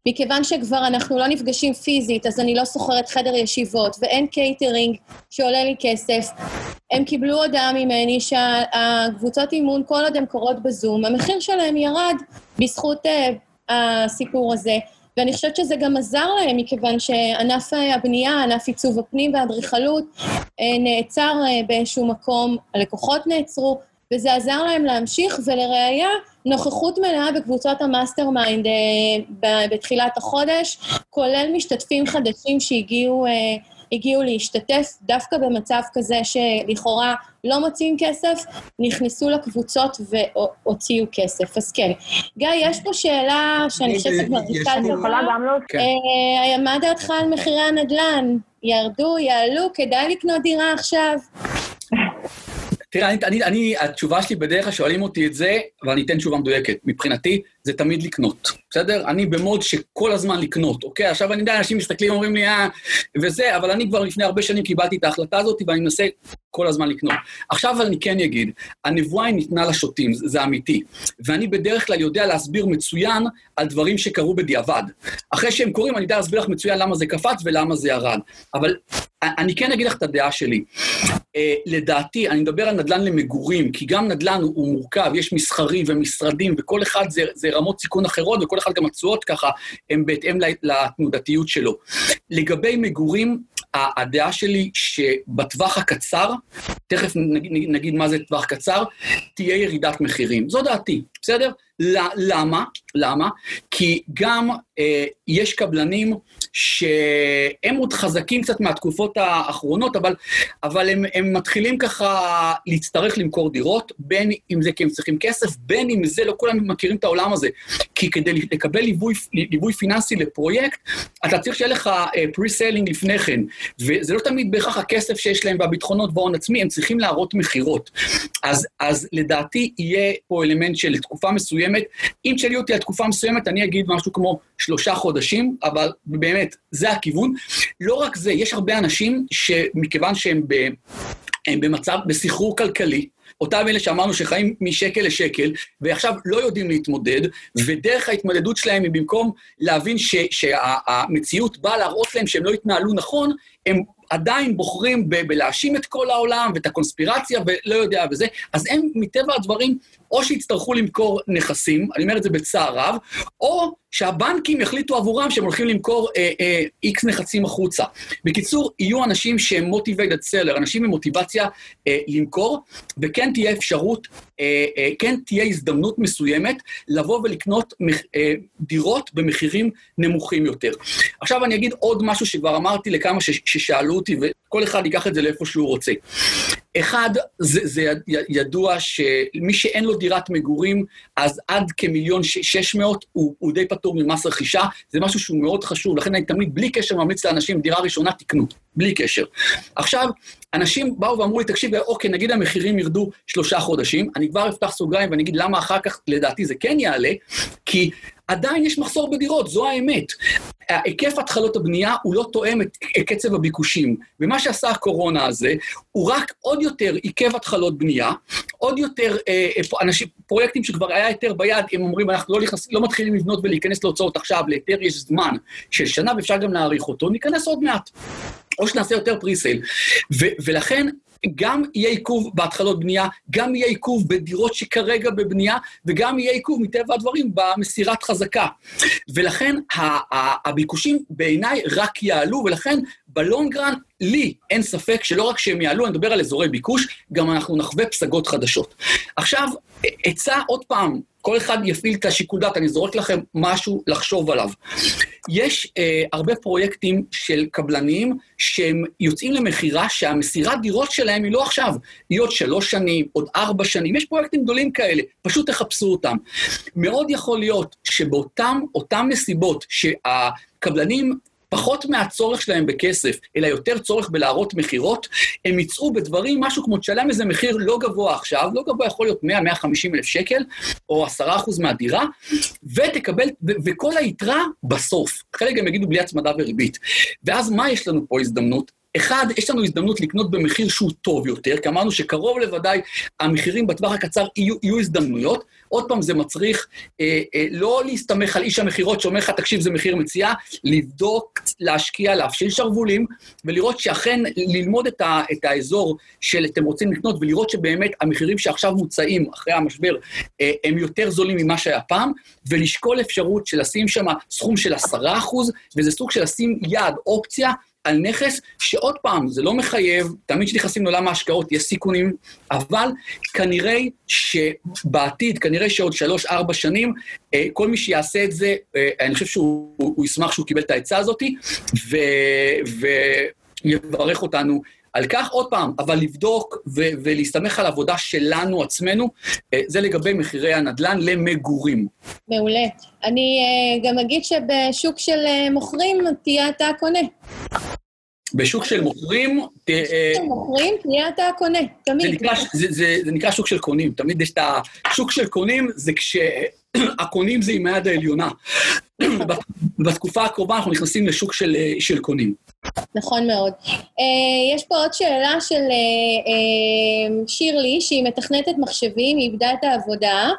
מכיוון שכבר אנחנו לא נפגשים פיזית, אז אני לא שוכרת חדר ישיבות, ואין קייטרינג שעולה לי כסף. הם קיבלו הודעה ממני שהקבוצות אימון, כל עוד הן קורות בזום, המחיר שלהם ירד בזכות אה, הסיפור הזה. ואני חושבת שזה גם עזר להם, מכיוון שענף הבנייה, ענף עיצוב הפנים והאדריכלות, נעצר באיזשהו מקום, הלקוחות נעצרו, וזה עזר להם להמשיך, ולראיה, נוכחות מלאה בקבוצות ה mastermind בתחילת החודש, כולל משתתפים חדשים שהגיעו הגיעו להשתתף דווקא במצב כזה שלכאורה לא מוצאים כסף, נכנסו לקבוצות והוציאו כסף. אז כן. גיא, יש פה שאלה שאני חושבת שכבר אני יכולה גם לא... מה דעתך על מחירי הנדל"ן? ירדו, יעלו, כדאי לקנות דירה עכשיו? תראה, אני, אני, אני, התשובה שלי בדרך כלל שואלים אותי את זה, ואני אתן תשובה מדויקת. מבחינתי, זה תמיד לקנות, בסדר? אני במוד שכל הזמן לקנות, אוקיי? עכשיו אני יודע, אנשים מסתכלים, אומרים לי, אה, וזה, אבל אני כבר לפני הרבה שנים קיבלתי את ההחלטה הזאת, ואני מנסה כל הזמן לקנות. עכשיו אני כן אגיד, הנבואה היא ניתנה לשוטים, זה אמיתי. ואני בדרך כלל יודע להסביר מצוין על דברים שקרו בדיעבד. אחרי שהם קורים, אני יודע להסביר לך מצוין למה זה קפץ ולמה זה ירד. אבל אני כן אגיד לך את הדעה שלי. Uh, לדעתי, אני מדבר על נדל"ן למגורים, כי גם נדל"ן הוא, מורכב, יש מסחרי ומשרדים, וכל אחד זה, זה רמות סיכון אחרות, וכל אחד גם התשואות ככה, הם בהתאם לתנודתיות שלו. לגבי מגורים, הדעה שלי שבטווח הקצר, תכף נגיד מה זה טווח קצר, תהיה ירידת מחירים. זו דעתי, בסדר? למה? למה? כי גם אה, יש קבלנים שהם עוד חזקים קצת מהתקופות האחרונות, אבל, אבל הם, הם מתחילים ככה להצטרך למכור דירות, בין אם זה כי הם צריכים כסף, בין אם זה, לא כולם מכירים את העולם הזה. כי כדי לקבל ליווי, ליווי פיננסי לפרויקט, אתה צריך שיהיה לך אה, uh, לפני כן, וזה לא תמיד בהכרח הכסף שיש להם והביטחונות וההון עצמי, הם צריכים להראות מכירות. אז, אז לדעתי יהיה פה אלמנט של תקופה מסוימת. אם תשאלי אותי על תקופה מסוימת, אני אגיד משהו כמו שלושה חודשים, אבל באמת, זה הכיוון. לא רק זה, יש הרבה אנשים שמכיוון שהם ב, הם במצב, בסחרור כלכלי, אותם אלה שאמרנו שחיים משקל לשקל, ועכשיו לא יודעים להתמודד, ודרך ההתמודדות שלהם היא במקום להבין ש, שהמציאות באה להראות להם שהם לא התנהלו נכון, הם עדיין בוחרים ב- בלהאשים את כל העולם ואת הקונספירציה ולא יודע וזה, אז הם מטבע הדברים או שיצטרכו למכור נכסים, אני אומר את זה בצער רב, או שהבנקים יחליטו עבורם שהם הולכים למכור איקס אה, אה, נכסים החוצה. בקיצור, יהיו אנשים שהם motivated seller, אנשים עם מוטיבציה אה, למכור, וכן תהיה אפשרות, אה, אה, כן תהיה הזדמנות מסוימת לבוא ולקנות מח, אה, דירות במחירים נמוכים יותר. עכשיו אני אגיד עוד משהו שכבר אמרתי לכמה ש, ששאלו אותי, וכל אחד ייקח את זה לאיפה שהוא רוצה. אחד, זה, זה ידוע שמי שאין לו דירת מגורים, אז עד כמיליון שש מאות הוא, הוא די פטור ממס רכישה, זה משהו שהוא מאוד חשוב, לכן אני תמיד בלי קשר ממליץ לאנשים, דירה ראשונה תקנו, בלי קשר. עכשיו, אנשים באו ואמרו לי, תקשיב, אוקיי, נגיד המחירים ירדו שלושה חודשים, אני כבר אפתח סוגריים ואני אגיד למה אחר כך לדעתי זה כן יעלה, כי עדיין יש מחסור בדירות, זו האמת. היקף התחלות הבנייה הוא לא תואם את קצב הביקושים. ומה שעשה הקורונה הזה, הוא רק עוד יותר עיכב התחלות בנייה, עוד יותר אה, אנשים, פרויקטים שכבר היה היתר ביד, הם אומרים, אנחנו לא, נכנס, לא מתחילים לבנות ולהיכנס להוצאות עכשיו, להיתר יש זמן של שנה ואפשר גם להאריך אותו, ניכנס עוד מעט. או שנעשה יותר פריסייל. ולכן גם יהיה עיכוב בהתחלות בנייה, גם יהיה עיכוב בדירות שכרגע בבנייה, וגם יהיה עיכוב מטבע הדברים במסירת חזקה. ולכן הביקושים בעיניי רק יעלו, ולכן בלונגרן, לי אין ספק שלא רק שהם יעלו, אני מדבר על אזורי ביקוש, גם אנחנו נחווה פסגות חדשות. עכשיו, עצה עוד פעם, כל אחד יפעיל את השיקול דעת, אני זורק לכם משהו לחשוב עליו. יש אה, הרבה פרויקטים של קבלנים שהם יוצאים למכירה שהמסירת דירות שלהם היא לא עכשיו, היא עוד שלוש שנים, עוד ארבע שנים, יש פרויקטים גדולים כאלה, פשוט תחפשו אותם. מאוד יכול להיות שבאותם נסיבות שהקבלנים פחות מהצורך שלהם בכסף, אלא יותר צורך בלהראות מכירות, הם יצאו בדברים, משהו כמו תשלם איזה מחיר לא גבוה עכשיו, לא גבוה יכול להיות 100-150 אלף שקל, או 10% מהדירה, ותקבל, ו- וכל היתרה בסוף. חלק גם יגידו בלי הצמדה וריבית. ואז מה יש לנו פה הזדמנות? אחד, יש לנו הזדמנות לקנות במחיר שהוא טוב יותר, כי אמרנו שקרוב לוודאי המחירים בטווח הקצר יהיו, יהיו הזדמנויות. עוד פעם, זה מצריך אה, אה, לא להסתמך על איש המכירות שאומר לך, תקשיב, זה מחיר מציאה, לבדוק, להשקיע, להפשיל שרוולים, ולראות שאכן, ללמוד את, ה, את האזור של אתם רוצים לקנות, ולראות שבאמת המחירים שעכשיו מוצאים אחרי המשבר, אה, הם יותר זולים ממה שהיה פעם, ולשקול אפשרות של לשים שם סכום של 10%, וזה סוג של לשים יד, אופציה, על נכס שעוד פעם, זה לא מחייב, תמיד כשנכנסים לעולם ההשקעות יש סיכונים, אבל כנראה שבעתיד, כנראה שעוד שלוש-ארבע שנים, אה, כל מי שיעשה את זה, אה, אני חושב שהוא ישמח שהוא קיבל את העצה הזאת, ויברך אותנו על כך, עוד פעם, אבל לבדוק ו- ולהסתמך על עבודה שלנו עצמנו, אה, זה לגבי מחירי הנדל"ן למגורים. מעולה. אני גם אגיד שבשוק של מוכרים תהיה אתה קונה. בשוק של מוכרים... בשוק של מוכרים, תהיה אתה הקונה, תמיד. זה נקרא, שוק של קונים, תמיד יש את השוק של קונים, זה כשהקונים זה עם היד העליונה. בתקופה הקרובה אנחנו נכנסים לשוק של, של קונים. נכון מאוד. Uh, יש פה עוד שאלה של uh, שירלי, שהיא מתכנתת מחשבים, היא איבדה את העבודה.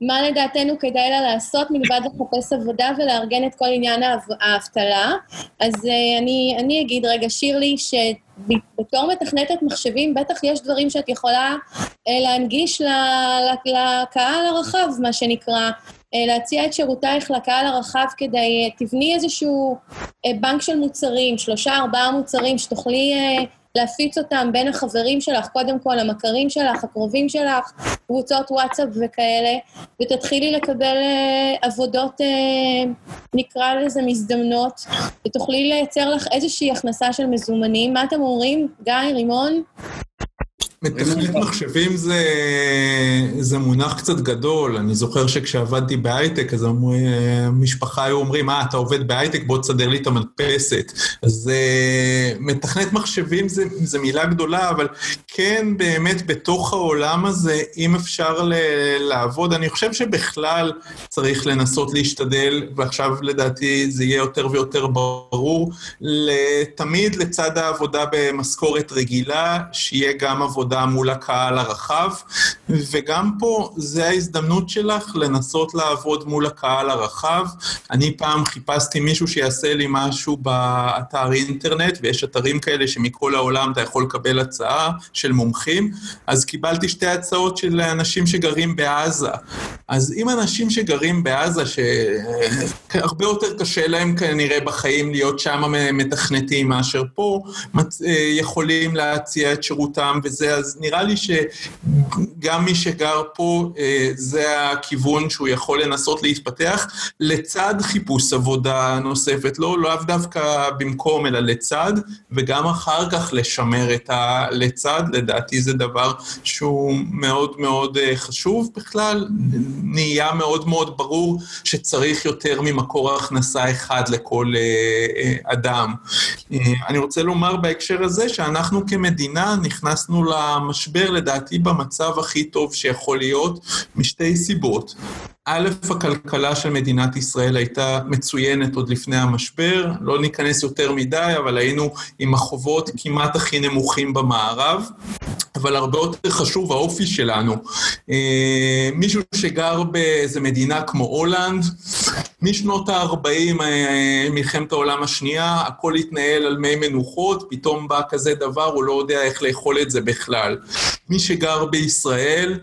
מה לדעתנו כדאי לה לעשות מלבד לחפש עבודה ולארגן את כל עניין האבטלה? אז אני, אני אגיד רגע, שירלי, שבתור מתכנתת מחשבים, בטח יש דברים שאת יכולה להנגיש לקהל הרחב, מה שנקרא. אה, להציע את שירותייך לקהל הרחב כדי, אה, תבני איזשהו אה, בנק של מוצרים, שלושה, ארבעה מוצרים, שתוכלי להפיץ אותם בין החברים שלך, קודם כל המכרים שלך, הקרובים שלך, קבוצות וואטסאפ וכאלה, ותתחילי לקבל עבודות, נקרא לזה מזדמנות, ותוכלי לייצר לך איזושהי הכנסה של מזומנים. מה אתם אומרים, גיא, רימון? מתכנת מחשבים זה, זה מונח קצת גדול. אני זוכר שכשעבדתי בהייטק, אז המשפחה היו אומרים, אה, אתה עובד בהייטק, בוא תסדר לי את המדפסת. אז uh, מתכנת מחשבים זה, זה מילה גדולה, אבל כן, באמת, בתוך העולם הזה, אם אפשר ל- לעבוד, אני חושב שבכלל צריך לנסות להשתדל, ועכשיו לדעתי זה יהיה יותר ויותר ברור, תמיד לצד העבודה במשכורת רגילה, שיהיה גם עבודה. מול הקהל הרחב, וגם פה זה ההזדמנות שלך לנסות לעבוד מול הקהל הרחב. אני פעם חיפשתי מישהו שיעשה לי משהו באתר אינטרנט, ויש אתרים כאלה שמכל העולם אתה יכול לקבל הצעה של מומחים, אז קיבלתי שתי הצעות של אנשים שגרים בעזה. אז אם אנשים שגרים בעזה, שהרבה יותר קשה להם כנראה בחיים להיות שם מתכנתים מאשר פה, יכולים להציע את שירותם, וזה אז נראה לי שגם מי שגר פה, אה, זה הכיוון שהוא יכול לנסות להתפתח, לצד חיפוש עבודה נוספת, לא לאו דווקא במקום, אלא לצד, וגם אחר כך לשמר את הלצד, לדעתי זה דבר שהוא מאוד מאוד אה, חשוב בכלל. נהיה מאוד מאוד ברור שצריך יותר ממקור הכנסה אחד לכל אה, אדם. אני רוצה לומר בהקשר הזה שאנחנו כמדינה נכנסנו ל... המשבר לדעתי במצב הכי טוב שיכול להיות, משתי סיבות. א', הכלכלה של מדינת ישראל הייתה מצוינת עוד לפני המשבר, לא ניכנס יותר מדי, אבל היינו עם החובות כמעט הכי נמוכים במערב, אבל הרבה יותר חשוב האופי שלנו. אה, מישהו שגר באיזה מדינה כמו הולנד, משנות ה-40, אה, מלחמת העולם השנייה, הכל התנהל על מי מנוחות, פתאום בא כזה דבר, הוא לא יודע איך לאכול את זה בכלל. מי שגר בישראל,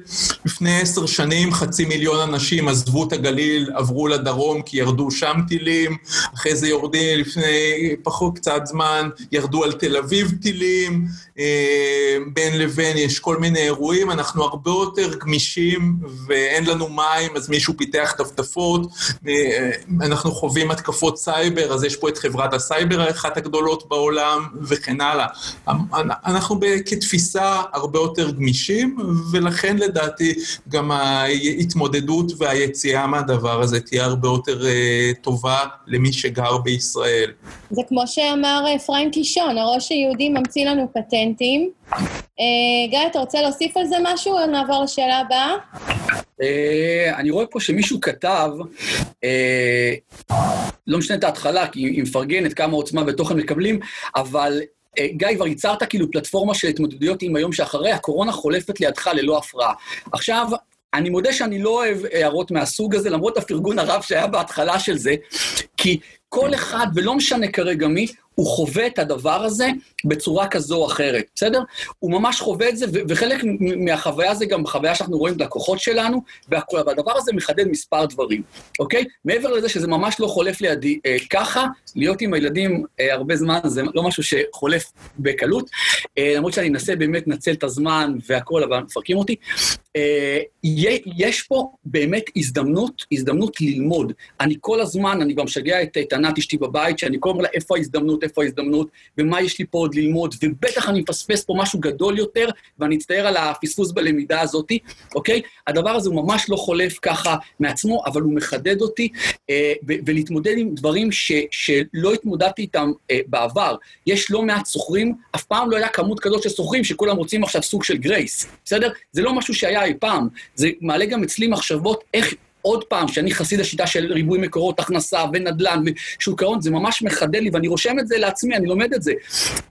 לפני עשר שנים חצי מיליון אנשים עזבו את הגליל, עברו לדרום כי ירדו שם טילים, אחרי זה יורדים לפני פחות קצת זמן, ירדו על תל אביב טילים, אה, בין לבין יש כל מיני אירועים, אנחנו הרבה יותר גמישים ואין לנו מים, אז מישהו פיתח טפטפות, אה, אנחנו חווים התקפות סייבר, אז יש פה את חברת הסייבר האחת הגדולות בעולם, וכן הלאה. אנחנו כתפיסה הרבה יותר גמישים, ולכן לדעתי גם ההתמודדות והיציאה מהדבר הזה תהיה הרבה יותר אה, טובה למי שגר בישראל. זה כמו שאמר אפרים קישון, הראש היהודי ממציא לנו פטנטים. Uh, גיא, אתה רוצה להוסיף על זה משהו, או נעבור לשאלה הבאה? Uh, אני רואה פה שמישהו כתב, uh, לא משנה את ההתחלה, כי היא מפרגנת כמה עוצמה ותוכן מקבלים, אבל אה, גיא, כבר ייצרת כאילו פלטפורמה של התמודדויות עם היום שאחרי, הקורונה חולפת לידך ללא הפרעה. עכשיו, אני מודה שאני לא אוהב הערות מהסוג הזה, למרות הפרגון הרב שהיה בהתחלה של זה, כי כל אחד, ולא משנה כרגע מי, הוא חווה את הדבר הזה בצורה כזו או אחרת, בסדר? הוא ממש חווה את זה, וחלק מהחוויה זה גם בחוויה שאנחנו רואים את לקוחות שלנו, והכול, והדבר הזה מחדד מספר דברים, אוקיי? מעבר לזה שזה ממש לא חולף לידי אה, ככה, להיות עם הילדים אה, הרבה זמן זה לא משהו שחולף בקלות, אה, למרות שאני אנסה באמת לנצל את הזמן והכול, אבל מפרקים אותי. אה, יש פה באמת הזדמנות, הזדמנות ללמוד. אני כל הזמן, אני גם משגע את, את קטנה, אשתי בבית, שאני כל הזמן אומר לה, איפה ההזדמנות, איפה ההזדמנות, ומה יש לי פה עוד ללמוד, ובטח אני מפספס פה משהו גדול יותר, ואני אצטער על הפספוס בלמידה הזאת, אוקיי? הדבר הזה הוא ממש לא חולף ככה מעצמו, אבל הוא מחדד אותי, אה, ולהתמודד עם דברים ש, שלא התמודדתי איתם אה, בעבר. יש לא מעט סוחרים, אף פעם לא היה כמות כזאת של סוחרים שכולם רוצים עכשיו סוג של גרייס, בסדר? זה לא משהו שהיה אי פעם, זה מעלה גם אצלי מחשבות איך עוד פעם, שאני חסיד השיטה של ריבוי מקורות הכנסה ונדל"ן ושוק ההון, זה ממש מחדד לי, ואני רושם את זה לעצמי, אני לומד את זה.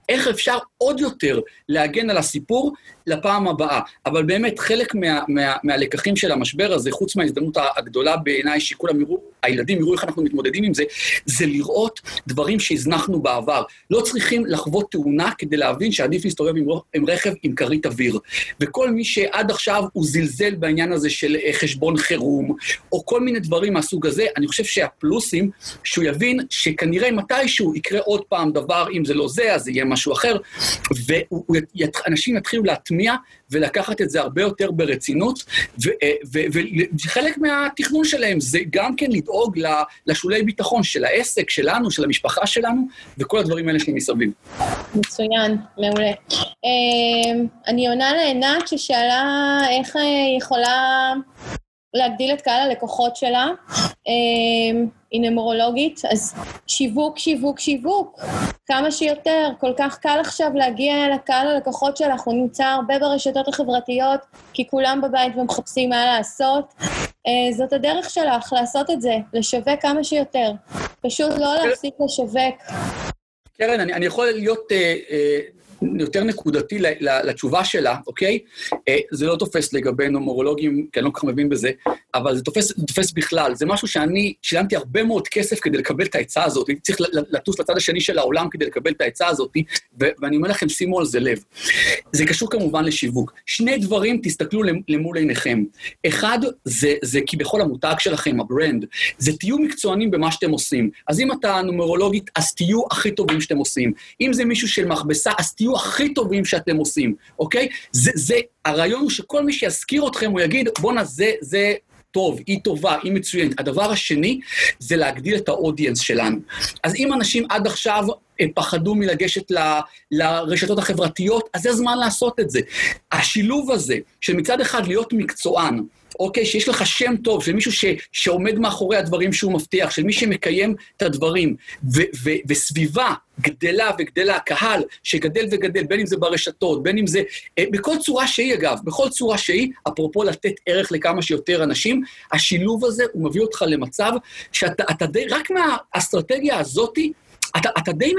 איך אפשר עוד יותר להגן על הסיפור לפעם הבאה? אבל באמת, חלק מה, מה, מהלקחים של המשבר הזה, חוץ מההזדמנות הגדולה בעיניי, שכולם יראו, הילדים יראו איך אנחנו מתמודדים עם זה, זה לראות דברים שהזנחנו בעבר. לא צריכים לחוות תאונה כדי להבין שעדיף להסתובב עם, עם רכב עם כרית אוויר. וכל מי שעד עכשיו הוא זלזל בעניין הזה של אה, חשבון חירום, או כל מיני דברים מהסוג הזה, אני חושב שהפלוסים, שהוא יבין שכנראה מתישהו יקרה עוד פעם דבר, אם זה לא זה, אז זה יהיה משהו אחר, ואנשים יתחילו להטמיע ולקחת את זה הרבה יותר ברצינות, אה, וחלק מהתכנון שלהם זה גם כן לדאוג לשולי ביטחון של העסק, שלנו, של המשפחה שלנו, וכל הדברים האלה שמסביב. מצוין, מעולה. אה, אני עונה לעינת ששאלה איך היא יכולה להגדיל את קהל הלקוחות שלה. אמ, היא נמרולוגית, אז שיווק, שיווק, שיווק, כמה שיותר. כל כך קל עכשיו להגיע לקהל הלקוחות שלך, הוא נמצא הרבה ברשתות החברתיות, כי כולם בבית ומחפשים מה לעשות. אה, זאת הדרך שלך, לעשות את זה, לשווק כמה שיותר. פשוט לא להפסיק לשווק. קרן, אני, אני יכול להיות... אה, אה... יותר נקודתי לתשובה שלה, אוקיי? אה, זה לא תופס לגבי נומרולוגים, כי אני לא כל כך מבין בזה, אבל זה תופס, תופס בכלל. זה משהו שאני שילמתי הרבה מאוד כסף כדי לקבל את העצה הזאת, הייתי צריך לטוס לצד השני של העולם כדי לקבל את העצה הזאת, ואני אומר לכם, שימו על זה לב. זה קשור כמובן לשיווק. שני דברים, תסתכלו למול עיניכם. אחד, זה, זה כי בכל המותג שלכם, ה brand, זה תהיו מקצוענים במה שאתם עושים. אז אם אתה נומרולוגית, אז תהיו הכי טובים שאתם עושים. אם זה מישהו של מכבסה, אז תהיו הכי טובים שאתם עושים, אוקיי? זה, זה, הרעיון הוא שכל מי שיזכיר אתכם, הוא יגיד, בואנה, זה, זה טוב, היא טובה, היא מצוינת. הדבר השני זה להגדיל את ה audience שלנו. אז אם אנשים עד עכשיו פחדו מלגשת ל, לרשתות החברתיות, אז זה הזמן לעשות את זה. השילוב הזה, של מצד אחד להיות מקצוען, אוקיי, שיש לך שם טוב, של מישהו ש, שעומד מאחורי הדברים שהוא מבטיח, של מי שמקיים את הדברים, ו, ו, וסביבה גדלה וגדלה, קהל שגדל וגדל, בין אם זה ברשתות, בין אם זה... אה, בכל צורה שהיא, אגב, בכל צורה שהיא, אפרופו לתת ערך לכמה שיותר אנשים, השילוב הזה, הוא מביא אותך למצב שאתה די, רק מהאסטרטגיה הזאתי, אתה, אתה, די,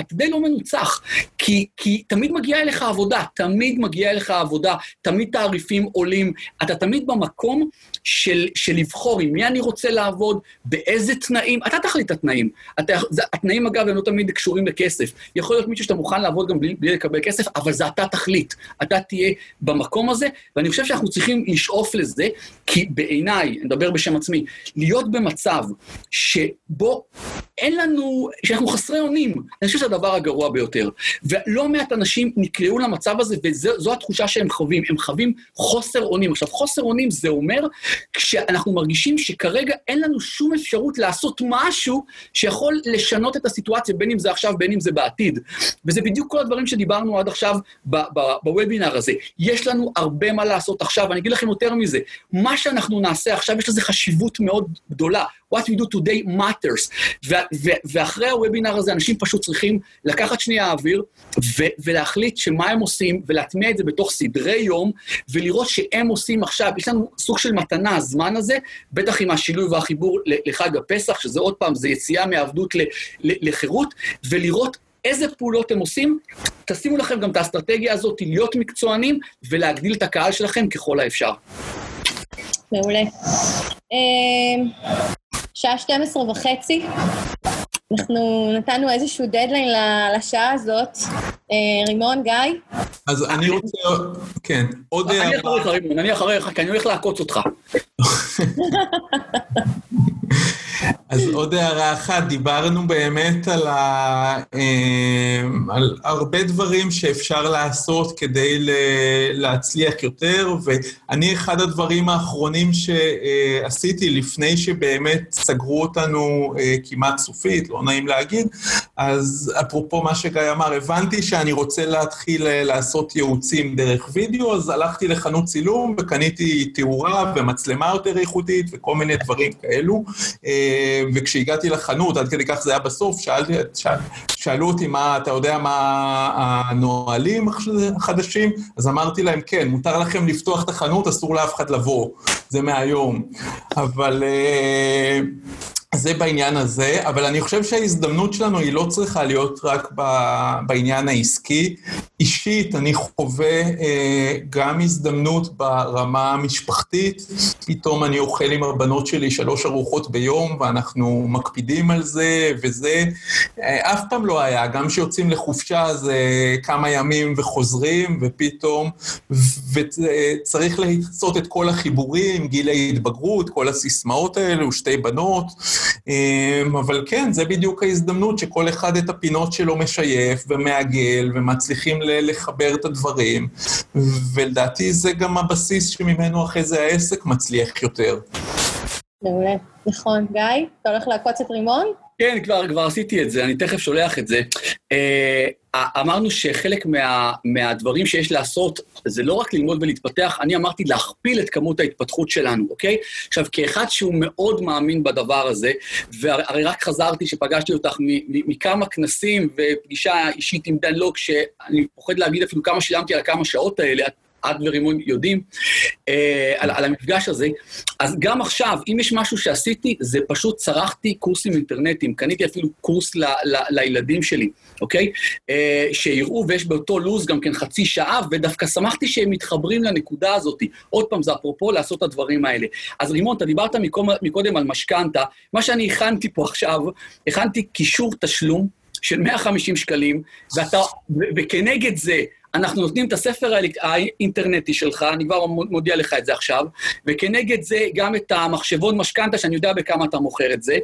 אתה די לא מנוצח, כי, כי תמיד מגיעה אליך עבודה, תמיד מגיעה אליך עבודה, תמיד תעריפים עולים, אתה תמיד במקום של, של לבחור עם מי אני רוצה לעבוד, באיזה תנאים, אתה תחליט את התנאים. אתה, התנאים, אגב, הם לא תמיד קשורים לכסף. יכול להיות מישהו שאתה מוכן לעבוד גם בלי, בלי לקבל כסף, אבל זה אתה תחליט. אתה תהיה במקום הזה, ואני חושב שאנחנו צריכים לשאוף לזה, כי בעיניי, אני מדבר בשם עצמי, להיות במצב שבו אין לנו, שאנחנו חסרי אונים. אני חושב שזה הדבר הגרוע ביותר. ולא מעט אנשים נקלעו למצב הזה, וזו התחושה שהם חווים. הם חווים חוסר אונים. עכשיו, חוסר אונים זה אומר כשאנחנו מרגישים שכרגע אין לנו שום אפשרות לעשות משהו שיכול לשנות את הסיטואציה, בין אם זה עכשיו, בין אם זה בעתיד. וזה בדיוק כל הדברים שדיברנו עד עכשיו בוובינר הזה. יש לנו הרבה מה לעשות עכשיו, אני אגיד לכם יותר מזה. מה שאנחנו נעשה עכשיו, יש לזה חשיבות מאוד גדולה. What we do today matters. ואחרי הוובינר הזה, אנשים פשוט צריכים לקחת שנייה אוויר ולהחליט שמה הם עושים, ולהטמיע את זה בתוך סדרי יום, ולראות שהם עושים עכשיו, יש לנו סוג של מתנה, הזמן הזה, בטח עם השילוי והחיבור לחג הפסח, שזה עוד פעם, זה יציאה מעבדות לחירות, ולראות איזה פעולות הם עושים. תשימו לכם גם את האסטרטגיה הזאת, להיות מקצוענים ולהגדיל את הקהל שלכם ככל האפשר. מעולה. שעה 12 וחצי. אנחנו נתנו איזשהו דדליין לשעה הזאת. אה, רימון, גיא? אז אני רוצה... כן, עוד... אני אחריך, רימון, אני אחריך, כי אני הולך לעקוץ אותך. אז עוד הערה אחת, דיברנו באמת על, ה, אה, על הרבה דברים שאפשר לעשות כדי להצליח יותר, ואני, אחד הדברים האחרונים שעשיתי לפני שבאמת סגרו אותנו אה, כמעט סופית, לא נעים להגיד, אז אפרופו מה שגיא אמר, הבנתי שאני רוצה להתחיל אה, לעשות ייעוצים דרך וידאו, אז הלכתי לחנות צילום וקניתי תאורה ומצלמה יותר איכותית וכל מיני דברים כאלו. וכשהגעתי לחנות, עד כדי כך זה היה בסוף, שאלתי, שאל, שאלו אותי מה, אתה יודע מה הנהלים החדשים? אז אמרתי להם, כן, מותר לכם לפתוח את החנות, אסור לאף אחד לבוא. זה מהיום. אבל... זה בעניין הזה, אבל אני חושב שההזדמנות שלנו היא לא צריכה להיות רק בעניין העסקי. אישית, אני חווה אה, גם הזדמנות ברמה המשפחתית. פתאום אני אוכל עם הבנות שלי שלוש ארוחות ביום, ואנחנו מקפידים על זה, וזה אה, אף פעם לא היה. גם כשיוצאים לחופשה זה כמה ימים וחוזרים, ופתאום, וצריך לעשות את כל החיבורים, גיל ההתבגרות, כל הסיסמאות האלו, שתי בנות. אמ, אבל כן, זה בדיוק ההזדמנות שכל אחד את הפינות שלו משייף ומעגל, ומצליחים לחבר את הדברים, ולדעתי זה גם הבסיס שממנו אחרי זה העסק מצליח יותר. מעולה, נכון. גיא, אתה הולך לעקוץ את רימון? כן, כבר, כבר עשיתי את זה, אני תכף שולח את זה. אה, אמרנו שחלק מה, מהדברים שיש לעשות זה לא רק ללמוד ולהתפתח, אני אמרתי להכפיל את כמות ההתפתחות שלנו, אוקיי? עכשיו, כאחד שהוא מאוד מאמין בדבר הזה, והרי רק חזרתי שפגשתי אותך מכמה כנסים ופגישה אישית עם דן לוק, שאני פוחד להגיד אפילו כמה שילמתי על כמה שעות האלה, את את ורימון יודעים, אה, על, על המפגש הזה. אז גם עכשיו, אם יש משהו שעשיתי, זה פשוט צרכתי קורסים אינטרנטיים, קניתי אפילו קורס ל, ל, לילדים שלי, אוקיי? אה, שיראו, ויש באותו לו"ז גם כן חצי שעה, ודווקא שמחתי שהם מתחברים לנקודה הזאת. עוד פעם, זה אפרופו לעשות את הדברים האלה. אז רימון, אתה דיברת מקום, מקודם על משכנתה, מה שאני הכנתי פה עכשיו, הכנתי קישור תשלום של 150 שקלים, ואתה, וכנגד זה, אנחנו נותנים את הספר האינטרנטי שלך, אני כבר מודיע לך את זה עכשיו, וכנגד זה גם את המחשבון משכנתה, שאני יודע בכמה אתה מוכר את זה,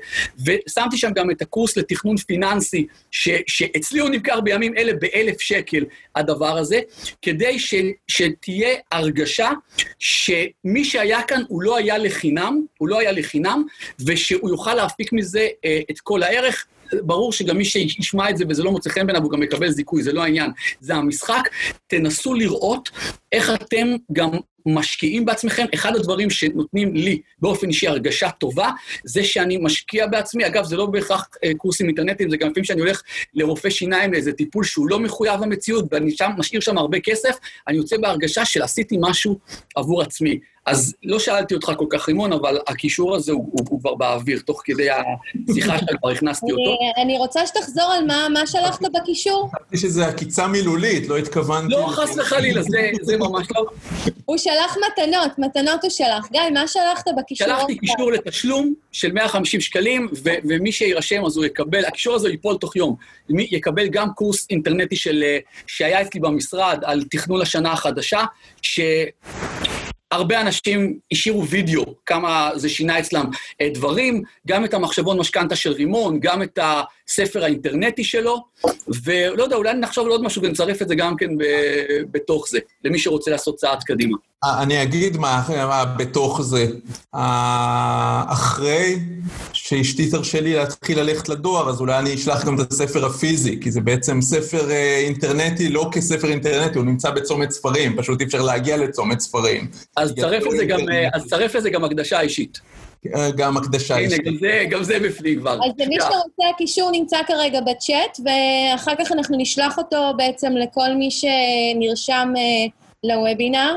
ושמתי שם גם את הקורס לתכנון פיננסי, ש, שאצלי הוא נמכר בימים אלה באלף שקל, הדבר הזה, כדי ש, שתהיה הרגשה שמי שהיה כאן הוא לא היה לחינם, הוא לא היה לחינם, ושהוא יוכל להפיק מזה אה, את כל הערך. ברור שגם מי שישמע את זה וזה לא מוצא חן בעיניו, הוא גם יקבל זיכוי, זה לא העניין, זה המשחק. תנסו לראות איך אתם גם משקיעים בעצמכם. אחד הדברים שנותנים לי באופן אישי הרגשה טובה, זה שאני משקיע בעצמי. אגב, זה לא בהכרח אה, קורסים אינטרנטיים, זה גם לפעמים שאני הולך לרופא שיניים לאיזה טיפול שהוא לא מחויב המציאות, ואני שם, משאיר שם הרבה כסף, אני יוצא בהרגשה של עשיתי משהו עבור עצמי. אז לא שאלתי אותך כל כך, רימון, אבל הקישור הזה הוא, הוא, הוא כבר באוויר, תוך כדי השיחה שלך כבר הכנסתי אותו. אני רוצה שתחזור על מה, מה שלחת בקישור. חשבתי שזה עקיצה מילולית, לא התכוונתי... לא, חס וחלילה, זה, זה ממש לא... הוא שלח מתנות, מתנות הוא שלח. גיא, מה שלחת בקישור? שלחתי קישור לתשלום של 150 שקלים, ו- ומי שיירשם אז הוא יקבל, הקישור הזה ייפול תוך יום. מי יקבל גם קורס אינטרנטי של, שהיה אצלי במשרד על תכנון השנה החדשה, ש... הרבה אנשים השאירו וידאו, כמה זה שינה אצלם אה, דברים, גם את המחשבון משכנתה של רימון, גם את הספר האינטרנטי שלו, ולא יודע, אולי נחשוב על עוד משהו ונצרף את זה גם כן בתוך זה, למי שרוצה לעשות צעד קדימה. אה, אני אגיד מה, מה בתוך זה. אחרי שאשתי תרשה לי להתחיל ללכת לדואר, אז אולי אני אשלח גם את הספר הפיזי, כי זה בעצם ספר אה, אינטרנטי, לא כספר אינטרנטי, הוא נמצא בצומת ספרים, פשוט אי אפשר להגיע לצומת ספרים. אז צרף לזה גם, אה, אז צרף לזה גם הקדשה אישית. גם הקדשה אישית. הנה, גם זה, גם זה בפנים כבר. אז למי שרוצה, הקישור נמצא כרגע בצ'אט, ואחר כך אנחנו נשלח אותו בעצם לכל מי שנרשם לוובינר.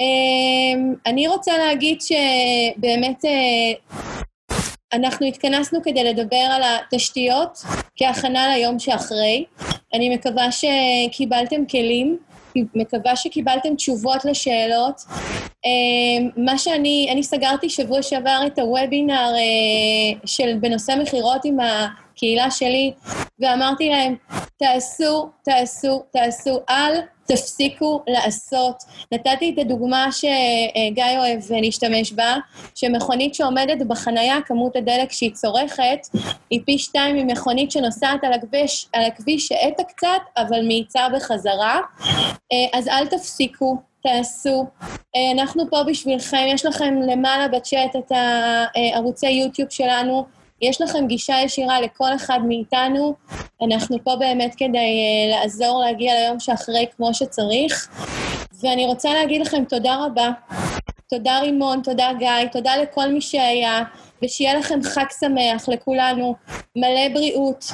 אמ, אני רוצה להגיד שבאמת אה, אנחנו התכנסנו כדי לדבר על התשתיות כהכנה ליום שאחרי. אני מקווה שקיבלתם כלים, מקווה שקיבלתם תשובות לשאלות. אמ, מה שאני, אני סגרתי שבוע שעבר את הוובינר אה, של בנושא מכירות עם ה... קהילה שלי, ואמרתי להם, תעשו, תעשו, תעשו, אל תפסיקו לעשות. נתתי את הדוגמה שגיא אוהב להשתמש בה, שמכונית שעומדת בחנייה, כמות הדלק שהיא צורכת, היא פי שתיים ממכונית שנוסעת על הכביש, על הכביש שהאטה קצת, אבל מאיצה בחזרה. אה, אז אל תפסיקו, תעשו. אה, אנחנו פה בשבילכם, יש לכם למעלה בצ'אט את הערוצי יוטיוב שלנו. יש לכם גישה ישירה לכל אחד מאיתנו, אנחנו פה באמת כדי uh, לעזור להגיע ליום שאחרי כמו שצריך. ואני רוצה להגיד לכם תודה רבה. תודה רימון, תודה גיא, תודה לכל מי שהיה, ושיהיה לכם חג שמח לכולנו, מלא בריאות.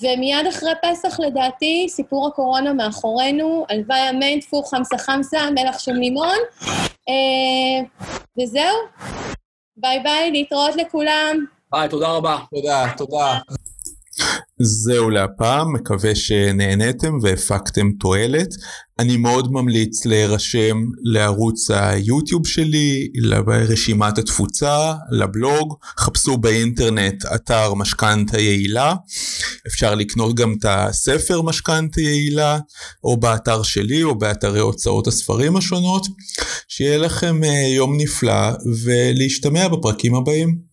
ומיד אחרי פסח, לדעתי, סיפור הקורונה מאחורינו, הלוואי אמן, טפו חמסה חמסה, מלח של לימון. אה, וזהו, ביי ביי, להתראות לכולם. ביי, תודה רבה. תודה, תודה. זהו להפעם, מקווה שנהניתם והפקתם תועלת. אני מאוד ממליץ להירשם לערוץ היוטיוב שלי, לרשימת התפוצה, לבלוג, חפשו באינטרנט אתר משכנתה יעילה. אפשר לקנות גם את הספר משכנתה יעילה, או באתר שלי או באתרי הוצאות הספרים השונות. שיהיה לכם אה, יום נפלא ולהשתמע בפרקים הבאים.